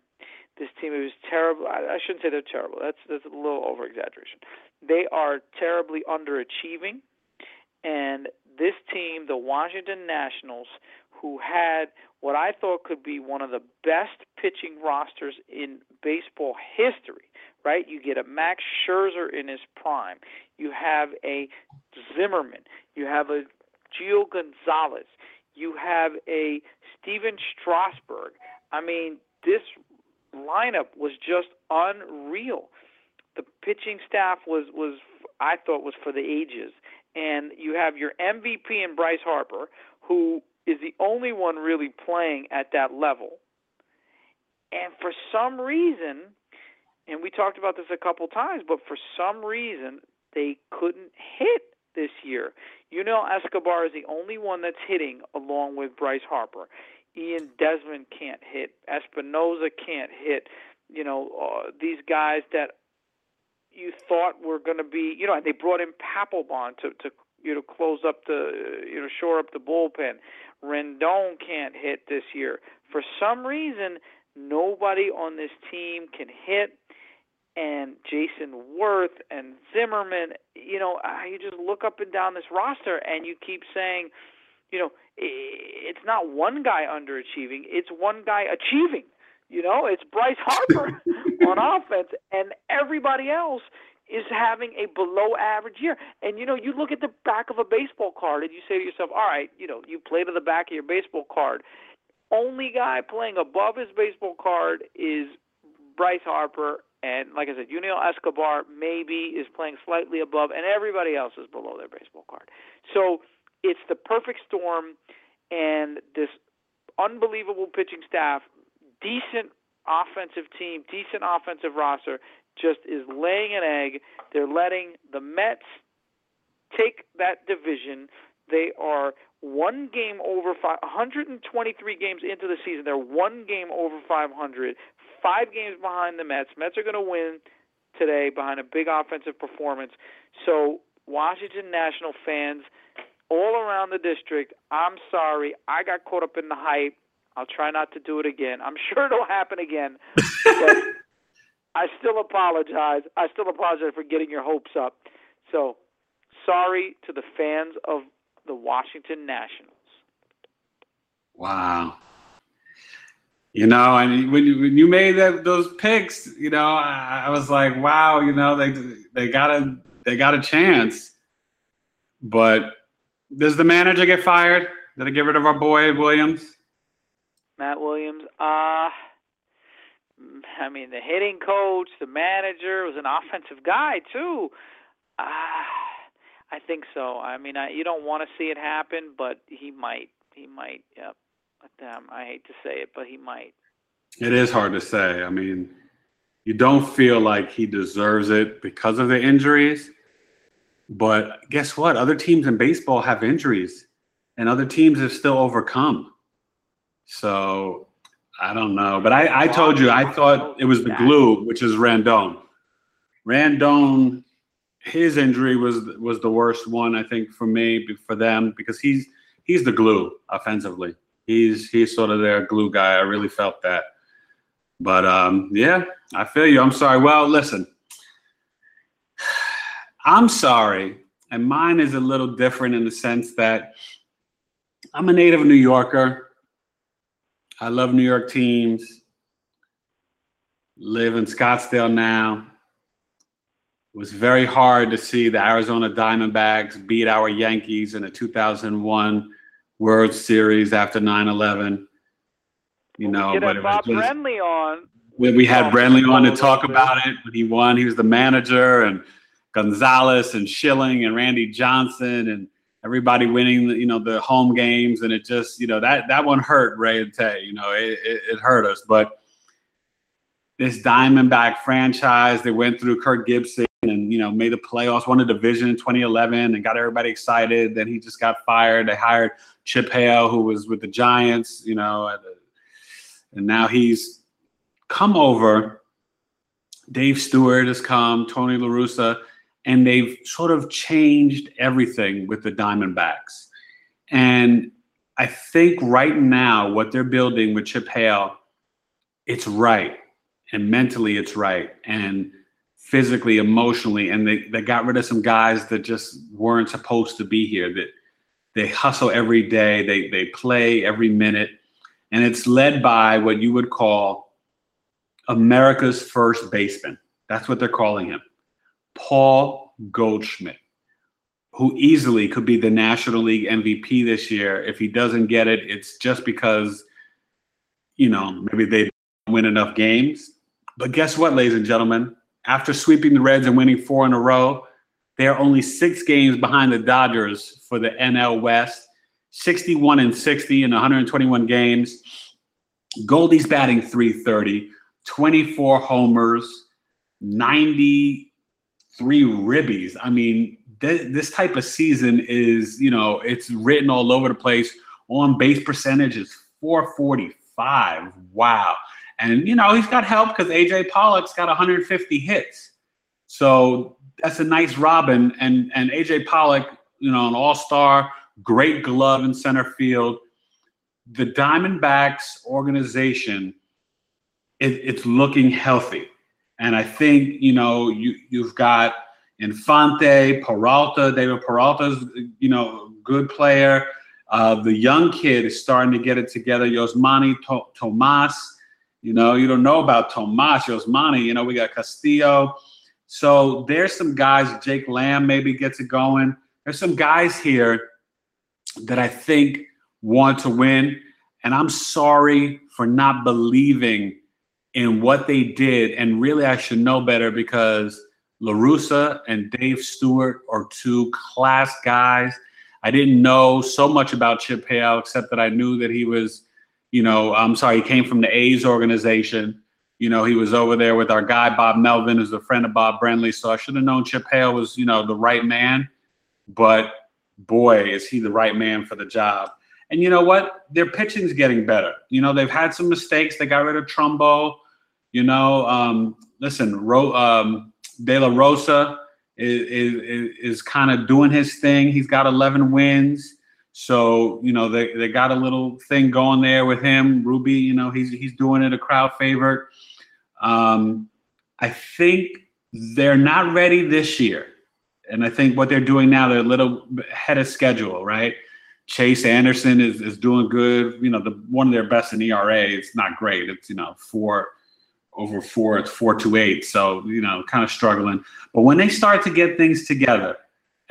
This team is terrible. I, I shouldn't say they're terrible. That's that's a little over exaggeration. They are terribly underachieving, and this team, the Washington Nationals, who had what I thought could be one of the best pitching rosters in baseball history, right? You get a Max Scherzer in his prime. You have a Zimmerman. You have a Gio Gonzalez. You have a Stephen Strasburg. I mean, this lineup was just unreal. The pitching staff was was I thought was for the ages. And you have your MVP in Bryce Harper, who is the only one really playing at that level. And for some reason, and we talked about this a couple times, but for some reason they couldn't hit this year. Yuniel Escobar is the only one that's hitting along with Bryce Harper. Ian Desmond can't hit. Espinosa can't hit. You know, uh, these guys that you thought were going to be, you know, and they brought in Papelbon to to you know close up the you know shore up the bullpen. Rendon can't hit this year. For some reason, nobody on this team can hit. And Jayson Werth and Zimmerman, you know, you just look up and down this roster and you keep saying, you know, it's not one guy underachieving, it's one guy achieving. You know, it's Bryce Harper [LAUGHS] on offense, and everybody else is having a below average year. And you know, you look at the back of a baseball card and you say to yourself, all right, you know, you play to the back of your baseball card. Only guy playing above his baseball card is Bryce Harper. And like I said, Yuniel Escobar maybe is playing slightly above, and everybody else is below their baseball card. So it's the perfect storm, and this unbelievable pitching staff, decent offensive team, decent offensive roster, just is laying an egg. They're letting the Mets take that division. They are one game over five, 123 games into the season. They're one game over 500, five games behind the Mets. Mets are going to win today behind a big offensive performance. So, Washington National fans all around the district, I'm sorry. I got caught up in the hype. I'll try not to do it again. I'm sure it'll happen again. [LAUGHS] I still apologize. I still apologize for getting your hopes up. So, sorry to the fans of the Washington Nationals. Wow. You know, and when you, when you made that, those picks, you know, I, I was like, wow, you know, they they got a they got a chance. But does the manager get fired? Did I get rid of our boy Williams? Matt Williams. Uh I mean, the hitting coach, the manager was an offensive guy too. Uh, I think so. I mean, I, you don't want to see it happen, but he might. He might. Yep. Damn, I hate to say it, but he might. It is hard to say. I mean, you don't feel like he deserves it because of the injuries. But guess what? Other teams in baseball have injuries, and other teams have still overcome. So I don't know, but I, I told you I thought it was the glue, which is Rendon. Rendon, his injury was was the worst one I think for me for them because he's he's the glue offensively. He's he's sort of their glue guy. I really felt that. But um, yeah, I feel you. I'm sorry. Well, listen, [SIGHS] I'm sorry, and mine is a little different in the sense that I'm a native New Yorker. I love New York teams. Live in Scottsdale now. It was very hard to see the Arizona Diamondbacks beat our Yankees in the 2001 World Series after 9/11. You know, but it Bob was just, Brenly on. we, we had Oh, Brenly on to oh, talk about it when he won. He was the manager, and Gonzalez and Schilling and Randy Johnson and everybody winning, the, you know, the home games, and it just, you know, that that one hurt Rae and Tay. You know, it, it, it hurt us. But this Diamondback franchise, they went through Kirk Gibson and you know made the playoffs, won the division in 2011, and got everybody excited. Then he just got fired. They hired Chip Hale, who was with the Giants, you know, and now he's come over. Dave Stewart has come, Tony La Russa, and they've sort of changed everything with the Diamondbacks. And I think right now, what they're building with Chip Hale, it's right. And mentally, it's right. And physically, emotionally. And they, they got rid of some guys that just weren't supposed to be here, that they hustle every day, they, they play every minute. And it's led by what you would call America's first baseman. That's what they're calling him. Paul Goldschmidt, who easily could be the National League MVP this year. If he doesn't get it, it's just because, you know, maybe they win enough games. But guess what, ladies and gentlemen? After sweeping the Reds and winning four in a row, they are only six games behind the Dodgers for the NL West, 61 and 60 in 121 games. Goldie's batting 330, 24 homers, 93 ribbies. I mean, th- this type of season is, you know, it's written all over the place. On base percentage is 445. Wow. And, you know, he's got help because AJ Pollock's got 150 hits. So that's a nice Robin. And, and AJ Pollock, you know, an all star, great glove in center field. The Diamondbacks organization, it, it's looking healthy. And I think, you know, you, you've got Inciarte, Peralta, David Peralta's, you know, good player. Uh, the young kid is starting to get it together. Yasmany to- Tomas, you know, you don't know about Tomas, Yasmany, you know, we got Castillo. So there's some guys, Jake Lamb maybe gets it going. There's some guys here that I think want to win. And I'm sorry for not believing in what they did. And really, I should know better because LaRussa and Dave Stewart are two class guys. I didn't know so much about Chip Hale, except that I knew that he was, you know, I'm sorry, he came from the A's organization. You know, he was over there with our guy, Bob Melvin, who's a friend of Bob Brenly. So I should have known Chip Hale was, you know, the right man. But boy, is he the right man for the job. And you know what? Their pitching's getting better. You know, they've had some mistakes. They got rid of Trumbo. You know, um, listen, Ro, um, De La Rosa is is, is kind of doing his thing. He's got 11 wins. So you know they, they got a little thing going there with him. Rubby, you know he's he's doing it a crowd favorite. Um, I think they're not ready this year, and I think what they're doing now they're a little ahead of schedule, right? Chase Anderson is, is doing good. You know, the one of their best in ERA. It's not great. It's you know four over four. It's four to eight. So you know, kind of struggling. But when they start to get things together,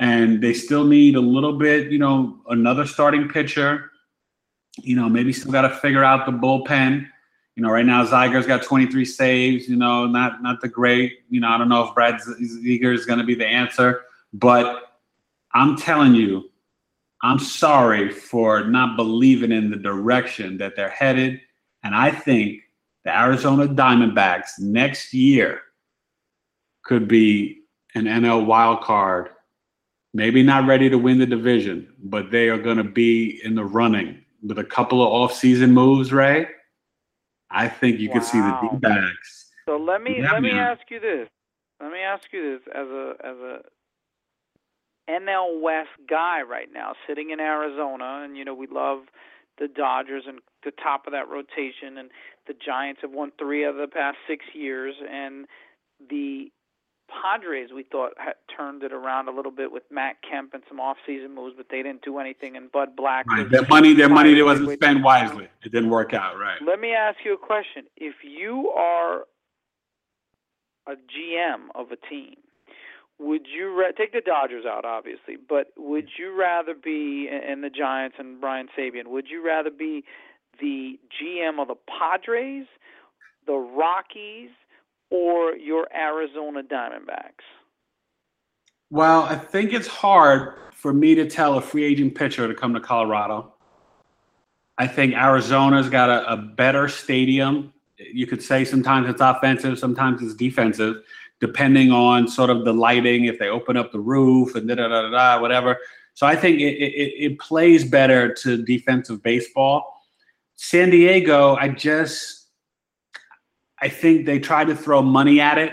and they still need a little bit, you know, another starting pitcher. You know, maybe still got to figure out the bullpen. You know, right now Ziegler's got 23 saves. You know, not not the great. You know, I don't know if Brad Ziegler is going to be the answer, but I'm telling you, I'm sorry for not believing in the direction that they're headed. And I think the Arizona Diamondbacks next year could be an NL wild card. Maybe not ready to win the division, but they are going to be in the running with a couple of off-season moves, Ray. I think you could see the Wow. D-backs. So let me Yeah, let me ask you this. Let me ask you this as a as a NL West guy right now, sitting in Arizona, and you know we love the Dodgers and the top of that rotation, and the Giants have won three of the past six years, and the Padres we thought had turned it around a little bit with Matt Kemp and some off-season moves, but they didn't do anything. And Bud Black, Right. Their money, their money, they wasn't spent wisely. It didn't work out, right? Let me ask you a question. If you are a GM of a team, would you ra- take the Dodgers out, obviously, but would you rather be and the Giants and Brian Sabean? Would you rather be the GM of the Padres, the Rockies, or your Arizona Diamondbacks? Well, I think it's hard for me to tell a free agent pitcher to come to Colorado. I think Arizona's got a, a better stadium. You could say sometimes it's offensive, sometimes it's defensive depending on sort of the lighting, if they open up the roof and da da da da, whatever. So I think it, it, it plays better to defensive baseball. San Diego, I just, I think they tried to throw money at it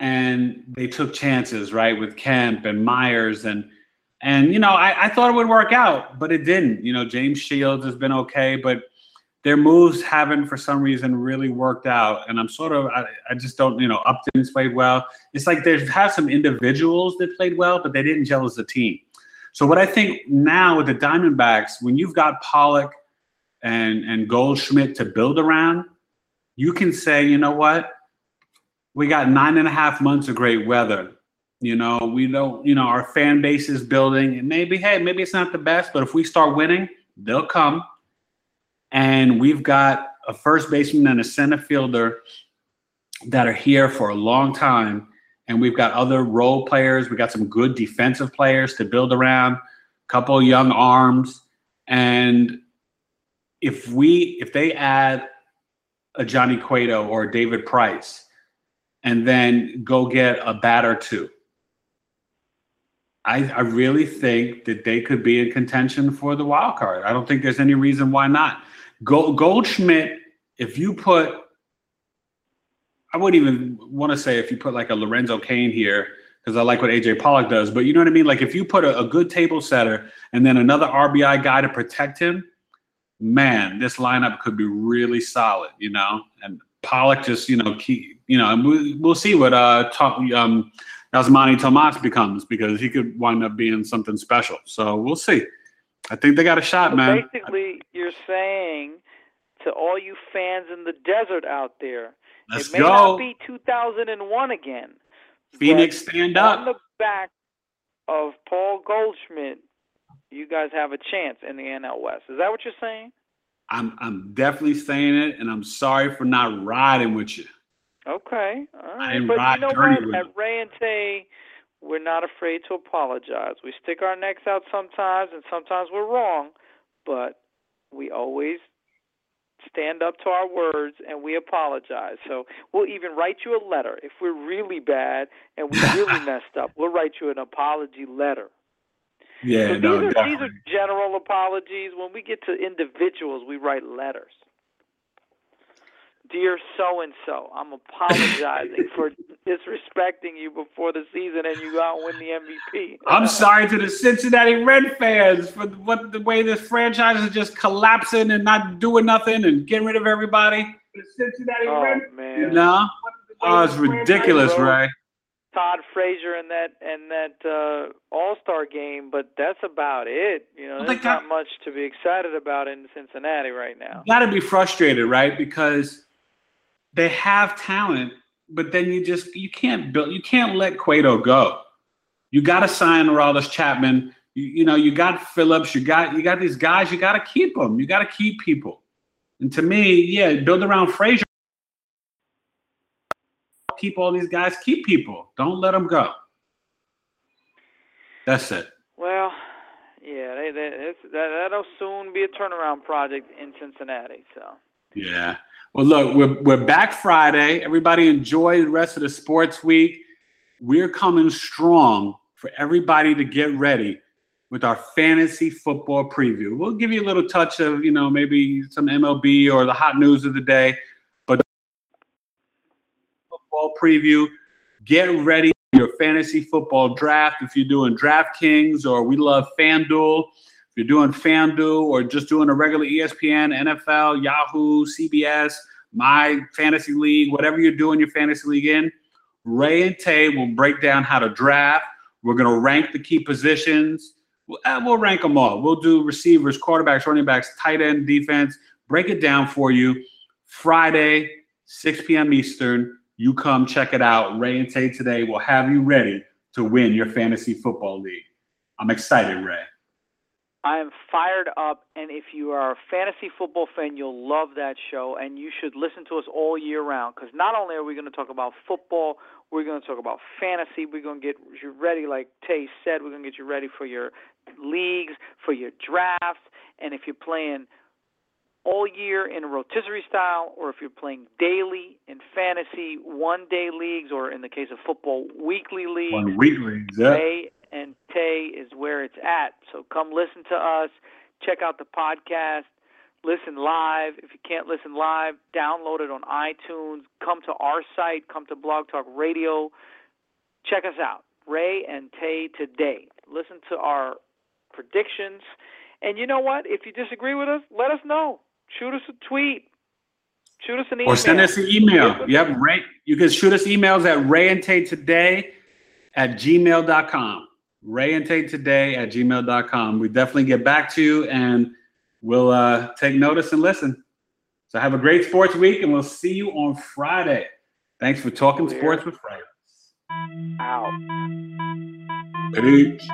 and they took chances, right, with Kemp and Myers and and you know I, I thought it would work out, but it didn't. You know, James Shields has been okay, but their moves haven't for some reason really worked out. And i'm sort of i, I just don't you know upton's played well. It's like they've had some individuals that played well but they didn't gel as a team. So what i think now with the diamondbacks when you've got pollock and and goldschmidt to build around you can say you know what? We got nine and a half months of great weather. You know we don't you know our fan base is building. And maybe hey maybe it's not the best but if we start winning they'll come and we've got a first baseman and a center fielder that are here for a long time. And we've got other role players. We got some good defensive players to build around, a couple young arms. And if we if they add a Johnny Cueto or David Price and then go get a bat or two, I, I really think that they could be in contention for the wild card. I don't think there's any reason why not. Goldschmidt, if you put, I wouldn't even want to say if you put like a Lorenzo Cain here, because I like what AJ Pollock does, but you know what I mean? Like if you put a, a good table setter and then another RBI guy to protect him, man, this lineup could be really solid, you know? And Pollock just, you know, keep, you know, and we, we'll see what uh, Tom, um, Yasmany Tomas becomes because he could wind up being something special. So we'll see. I think they got a shot, so man. Basically, you're saying to all you fans in the desert out there, Let's it may go. not be 2001 again. Phoenix, stand up. on the back of Paul Goldschmidt, you guys have a chance in the NL West. Is that what you're saying? I'm I'm definitely saying it, and I'm sorry for not riding with you. Okay, all I right. didn't But ride you know dirty what? At. Rae and Tay, we're not afraid to apologize. We stick our necks out sometimes, and sometimes we're wrong, but we always stand up to our words and we apologize. So we'll even write you a letter if we're really bad and we really [LAUGHS] messed up. We'll write you an apology letter. Yeah, So no, these, are, these are general apologies. When we get to individuals, we write letters. Dear so and so, I'm apologizing for [LAUGHS] disrespecting you before the season and you go out and win the MVP. I'm sorry to the Cincinnati Red fans for what the way this franchise is just collapsing and not doing nothing and getting rid of everybody. The Cincinnati Oh Red, man. you know? Oh, it's ridiculous, right? Todd Frazier in that in that uh, All Star game, but that's about it. You know, there's not much to be excited about in Cincinnati right now. got to be frustrated, right? Because they have talent, but then you just you can't build you can't let Cueto go. You got to sign Aroldis Chapman. You, you know you got Phillips. You got you got these guys. You got to keep them. You got to keep people. And to me, yeah, build around Frazier. Keep all these guys. Keep people. Don't let them go. That's it. Well, yeah, they, they, that'll soon be a turnaround project in Cincinnati. So. Yeah. Well, look, we're we're back Friday. Everybody enjoy the rest of the sports week. We're coming strong for everybody to get ready with our fantasy football preview. We'll give you a little touch of, you know, maybe some MLB or the hot news of the day, but football preview. Get ready for your fantasy football draft if you're doing DraftKings or we love FanDuel. You're doing FanDuel or just doing a regular ESPN, NFL, Yahoo, CBS, My Fantasy League, whatever you're doing your fantasy league in, Rae and Tay will break down how to draft. We're going to rank the key positions. We'll, uh, we'll rank them all. We'll do receivers, quarterbacks, running backs, tight end, defense. Break it down for you. Friday, 6 p.m. Eastern. You come check it out. Rae and Tay today will have you ready to win your fantasy football league. I'm excited, Ray. I am fired up, and if you are a fantasy football fan, you'll love that show, and you should listen to us all year round. Because not only are we going to talk about football, we're going to talk about fantasy. We're going to get you ready, like Tay said. We're going to get you ready for your leagues, for your drafts, and if you're playing all year in a rotisserie style, or if you're playing daily in fantasy one day leagues, or in the case of football, weekly leagues. One week leagues, yeah. Ray and Tay is where it's at. So come listen to us, check out the podcast, listen live. If you can't listen live, download it on iTunes. Come to our site, come to Blog Talk Radio. Check us out, Rae and Tay today. Listen to our predictions. And you know what? If you disagree with us, let us know shoot us a tweet. Shoot us an email. Or send us an email. Yep, Rae. You can shoot us emails at Rae and Tay today at gmail.com. Rae and Tay today at gmail.com. We definitely get back to you and we'll uh, take notice and listen. So have a great sports week and we'll see you on Friday. Thanks for talking sports with friends. Out. Peace.